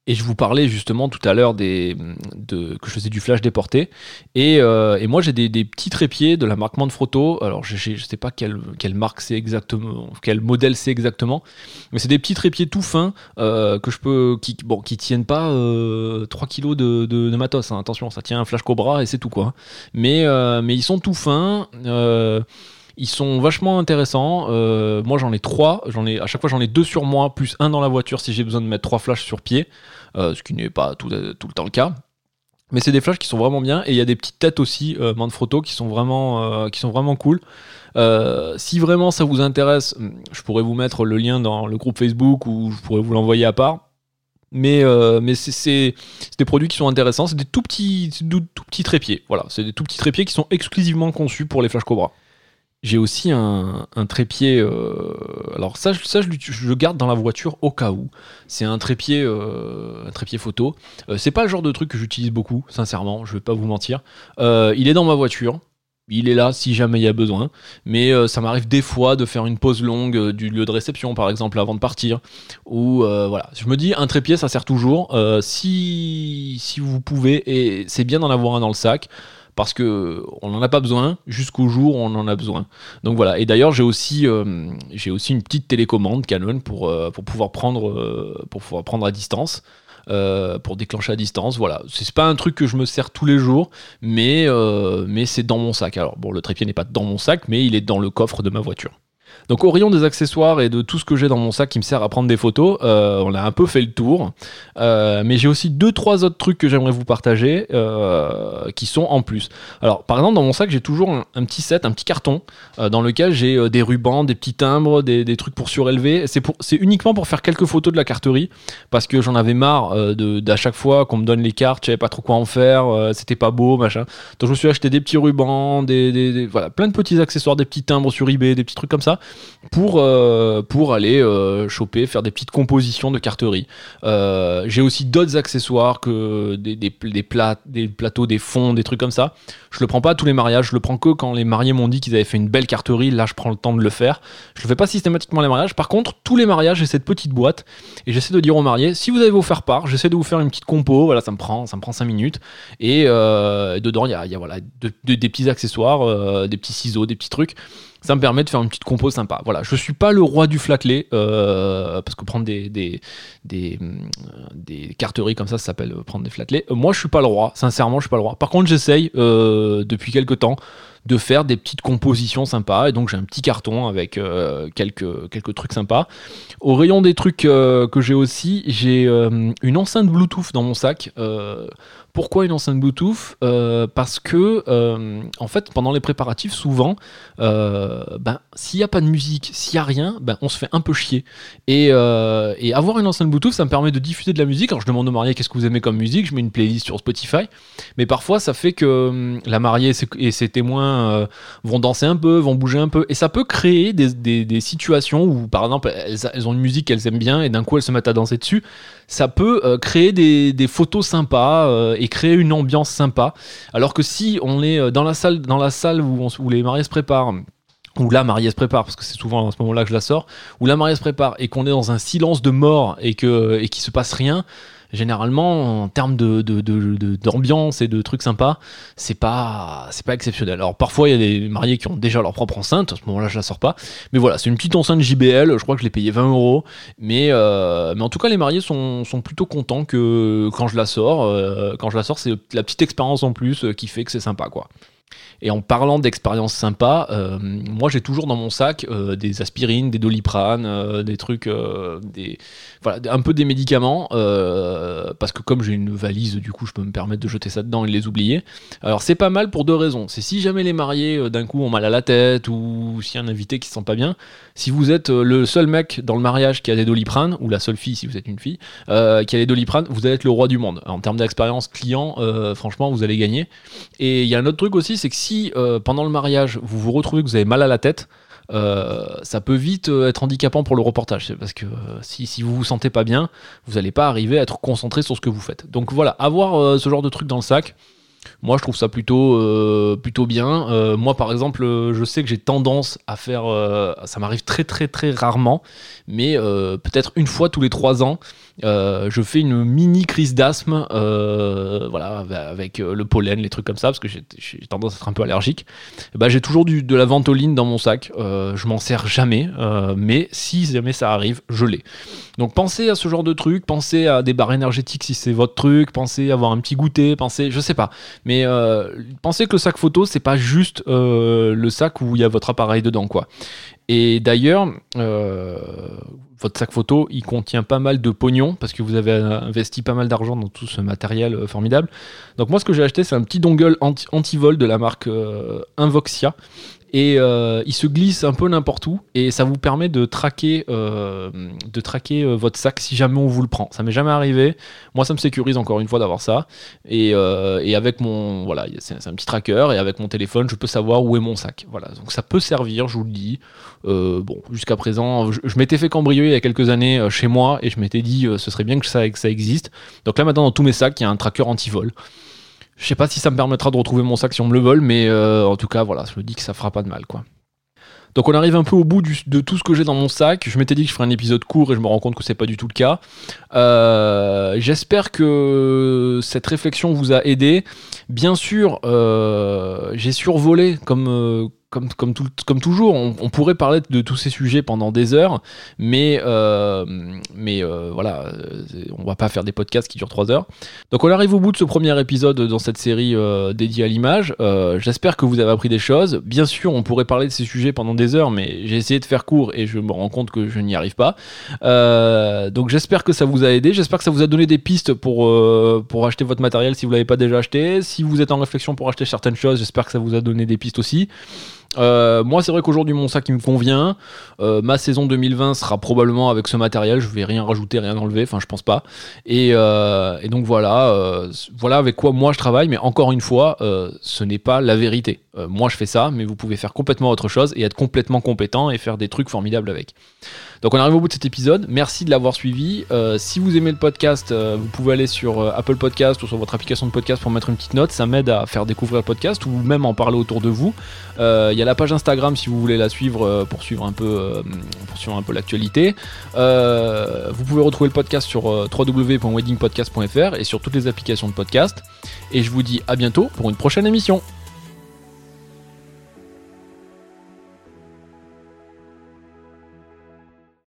Et je vous parlais justement tout à l'heure des, de, que je faisais du flash déporté. Et, euh, et moi, j'ai des, petits trépieds de la marque Manfrotto. Alors, je ne sais pas quelle, quelle marque c'est exactement, quel modèle c'est exactement. Mais c'est des petits trépieds tout fins euh, que je peux, qui, bon, qui tiennent pas 3 euh, kilos de, de, de matos. Hein. Attention, ça tient un flash Cobra et c'est tout quoi. Mais, mais ils sont tout fins. Ils sont vachement intéressants. Euh, moi, j'en ai trois. J'en ai à chaque fois, j'en ai deux sur moi, plus un dans la voiture si j'ai besoin de mettre trois flashs sur pied, euh, ce qui n'est pas tout, le temps le cas. Mais c'est des flashs qui sont vraiment bien et il y a des petites têtes aussi euh, Manfrotto qui sont vraiment qui sont vraiment cool. si vraiment ça vous intéresse, je pourrais vous mettre le lien dans le groupe Facebook ou je pourrais vous l'envoyer à part. Mais, mais c'est des produits qui sont intéressants. C'est des tout petits, tout petits trépieds. Voilà, c'est des tout petits trépieds qui sont exclusivement conçus pour les Flash Cobra. J'ai aussi un, trépied. Euh, alors ça, je, le garde dans la voiture au cas où. C'est un trépied, euh, un trépied photo. Euh, c'est pas le genre de truc que j'utilise beaucoup, sincèrement. Je vais pas vous mentir. il est dans ma voiture. Il est là si jamais il y a besoin. Mais ça m'arrive des fois de faire une pause longue du lieu de réception, par exemple, avant de partir. Ou voilà. Je me dis, un trépied, ça sert toujours. si, si vous pouvez, et c'est bien d'en avoir un dans le sac parce que on n'en a pas besoin jusqu'au jour où on en a besoin. Donc voilà. Et d'ailleurs, j'ai aussi, euh, aussi une petite télécommande Canon pour, euh, pour, pouvoir prendre, euh, pour pouvoir prendre à distance. pour déclencher à distance, voilà. C'est pas un truc que je me sers tous les jours, mais, mais c'est dans mon sac. Alors bon, le trépied n'est pas dans mon sac, mais il est dans le coffre de ma voiture. Donc au rayon des accessoires et de tout ce que j'ai dans mon sac qui me sert à prendre des photos, euh, on a un peu fait le tour. Euh, mais j'ai aussi deux trois autres trucs que j'aimerais vous partager euh, qui sont en plus. Alors par exemple dans mon sac j'ai toujours un, petit set, un petit carton dans lequel j'ai des rubans, des petits timbres, des, trucs pour surélever. C'est uniquement pour faire quelques photos de la carterie parce que j'en avais marre de d'à chaque fois qu'on me donne les cartes, je savais pas trop quoi en faire, c'était pas beau machin. Donc je me suis acheté des petits rubans, des, voilà plein de petits accessoires, des petits timbres sur eBay, des petits trucs comme ça pour, euh, pour aller euh, choper, faire des petites compositions de carterie. Euh, j'ai aussi d'autres accessoires que des, des, des, plateaux, des fonds, des trucs comme ça. Je le prends pas à tous les mariages, je le prends que quand les mariés m'ont dit qu'ils avaient fait une belle carterie. Là, je prends le temps de le faire. Je le fais pas systématiquement les mariages. Par contre, tous les mariages, j'ai cette petite boîte et j'essaie de dire aux mariés si vous avez vos faire part, j'essaie de vous faire une petite compo. Voilà, ça me prend, ça me prend 5 minutes. Et dedans, il y a, y a, voilà, des petits accessoires, des petits ciseaux, des petits trucs ça me permet de faire une petite compo sympa. Voilà, je suis pas le roi du flatley, euh, parce que prendre des, des, des, des, carteries comme ça, ça s'appelle prendre des flatlets. Euh, moi, je suis pas le roi, sincèrement, je suis pas le roi. Par contre, j'essaye euh, depuis quelques temps de faire des petites compositions sympas. Et donc j'ai un petit carton avec quelques, quelques trucs sympas. Au rayon des trucs que j'ai aussi, j'ai une enceinte Bluetooth dans mon sac. Pourquoi une enceinte Bluetooth euh, Parce que, euh, en fait, pendant les préparatifs, souvent, euh, ben, s'il n'y a pas de musique, s'il n'y a rien, ben, on se fait un peu chier. Et, avoir une enceinte Bluetooth, ça me permet de diffuser de la musique. Alors, je demande au marié qu'est-ce que vous aimez comme musique, je mets une playlist sur Spotify. Mais parfois, ça fait que la mariée et ses témoins vont danser un peu, vont bouger un peu. Et ça peut créer des, situations où, par exemple, elles ont une musique qu'elles aiment bien et d'un coup, elles se mettent à danser dessus ça peut euh, créer des, photos sympas euh, et créer une ambiance sympa. Alors que si on est euh, dans la salle, dans la salle où, les mariés se préparent, où la mariée se prépare, parce que c'est souvent à ce moment-là que je la sors, où la mariée se prépare et qu'on est dans un silence de mort et que et se passe rien, généralement, en termes de, d'ambiance et de trucs sympas, c'est pas, c'est pas exceptionnel. Alors parfois, il y a des mariés qui ont déjà leur propre enceinte, à ce moment-là, je la sors pas. Mais voilà, c'est une petite enceinte JBL, je crois que je l'ai payé 20 euros. Mais, euh, mais en tout cas, les mariés sont, sont plutôt contents que quand je la sors. Euh, quand je la sors, c'est la petite expérience en plus euh, qui fait que c'est sympa, quoi. Et en parlant d'expériences sympas, euh, moi j'ai toujours dans mon sac euh, des aspirines, des doliprane, euh, des trucs, des, voilà, un peu des médicaments, parce que comme j'ai une valise, du coup je peux me permettre de jeter ça dedans et de les oublier. Alors c'est pas mal pour deux raisons. C'est si jamais les mariés d'un coup ont mal à la tête ou s'il y a un invité qui se sent pas bien, si vous êtes le seul mec dans le mariage qui a des doliprane, ou la seule fille si vous êtes une fille, qui a des doliprane, vous allez être le roi du monde. En termes d'expérience client, franchement vous allez gagner. Et il y a un autre truc aussi, c'est que si euh, pendant le mariage vous vous retrouvez que vous avez mal à la tête, euh, ça peut vite euh, être handicapant pour le reportage. Parce que si, si vous vous sentez pas bien, vous n'allez pas arriver à être concentré sur ce que vous faites. Donc voilà, avoir ce genre de truc dans le sac, moi, je trouve ça plutôt, plutôt bien. moi, par exemple, je sais que j'ai tendance à faire. ça m'arrive très, très, très rarement, mais peut-être une fois tous les trois ans, euh, je fais une mini crise d'asthme, euh, voilà, avec euh, le pollen, les trucs comme ça, parce que j'ai tendance à être un peu allergique. Bah, j'ai toujours du, de la ventoline dans mon sac. je m'en sers jamais, mais si jamais ça arrive, je l'ai. Donc pensez à ce genre de truc, pensez à des barres énergétiques si c'est votre truc, pensez à avoir un petit goûter, pensez, je sais pas, mais pensez que le sac photo c'est pas juste le sac où il y a votre appareil dedans quoi. Et d'ailleurs, votre sac photo, il contient pas mal de pognon parce que vous avez investi pas mal d'argent dans tout ce matériel euh, formidable. Donc moi, ce que j'ai acheté, c'est un petit dongle anti-vol de la marque euh, Invoxia et euh, il se glisse un peu n'importe où et ça vous permet de traquer, euh, euh, votre sac si jamais on vous le prend. Ça m'est jamais arrivé. Moi, ça me sécurise encore une fois d'avoir ça. Et, et, avec mon, voilà, c'est un petit tracker et avec mon téléphone, je peux savoir où est mon sac. Voilà, donc ça peut servir, je vous le dis. bon, jusqu'à présent, je, m'étais fait cambrioler il y a quelques années chez moi et je m'étais dit ce serait bien que ça, que ça existe. Donc là maintenant dans tous mes sacs, il y a un tracker anti-vol. Je sais pas si ça me permettra de retrouver mon sac si on me le vole, mais euh, en tout cas, voilà, je me dis que ça fera pas de mal, quoi. Donc on arrive un peu au bout de tout ce que j'ai dans mon sac. Je m'étais dit que je ferais un épisode court et je me rends compte que c'est pas du tout le cas. Euh, j'espère que cette réflexion vous a aidé. Bien sûr, euh, j'ai survolé comme comme, comme, tout, comme toujours, on, pourrait parler de tous ces sujets pendant des heures, mais, euh, mais euh, voilà, euh, on va pas faire des podcasts qui durent trois heures. Donc on arrive au bout de ce premier épisode dans cette série dédiée à l'image. J'espère que vous avez appris des choses. Bien sûr, on pourrait parler de ces sujets pendant des heures, mais j'ai essayé de faire court et je me rends compte que je n'y arrive pas. donc j'espère que ça vous a aidé, j'espère que ça vous a donné des pistes pour, pour acheter votre matériel si vous l'avez pas déjà acheté. Si vous êtes en réflexion pour acheter certaines choses, j'espère que ça vous a donné des pistes aussi. Euh, moi, c'est vrai qu'aujourd'hui, mon sac me convient. Euh, ma saison 2020 sera probablement avec ce matériel. Je vais rien rajouter, rien enlever. Enfin, je pense pas. Et, euh, et donc voilà, voilà avec quoi moi je travaille. Mais encore une fois, ce n'est pas la vérité. Moi, je fais ça, mais vous pouvez faire complètement autre chose et être complètement compétent et faire des trucs formidables avec. Donc on arrive au bout de cet épisode. Merci de l'avoir suivi. Euh, si vous aimez le podcast, euh, vous pouvez aller sur euh, Apple Podcast ou sur votre application de podcast pour mettre une petite note. Ça m'aide à faire découvrir le podcast ou même en parler autour de vous. Il y a la page Instagram si vous voulez la suivre pour suivre un peu, pour suivre un peu l'actualité. vous pouvez retrouver le podcast sur www.weddingpodcast.fr et sur toutes les applications de podcast. Et je vous dis à bientôt pour une prochaine émission.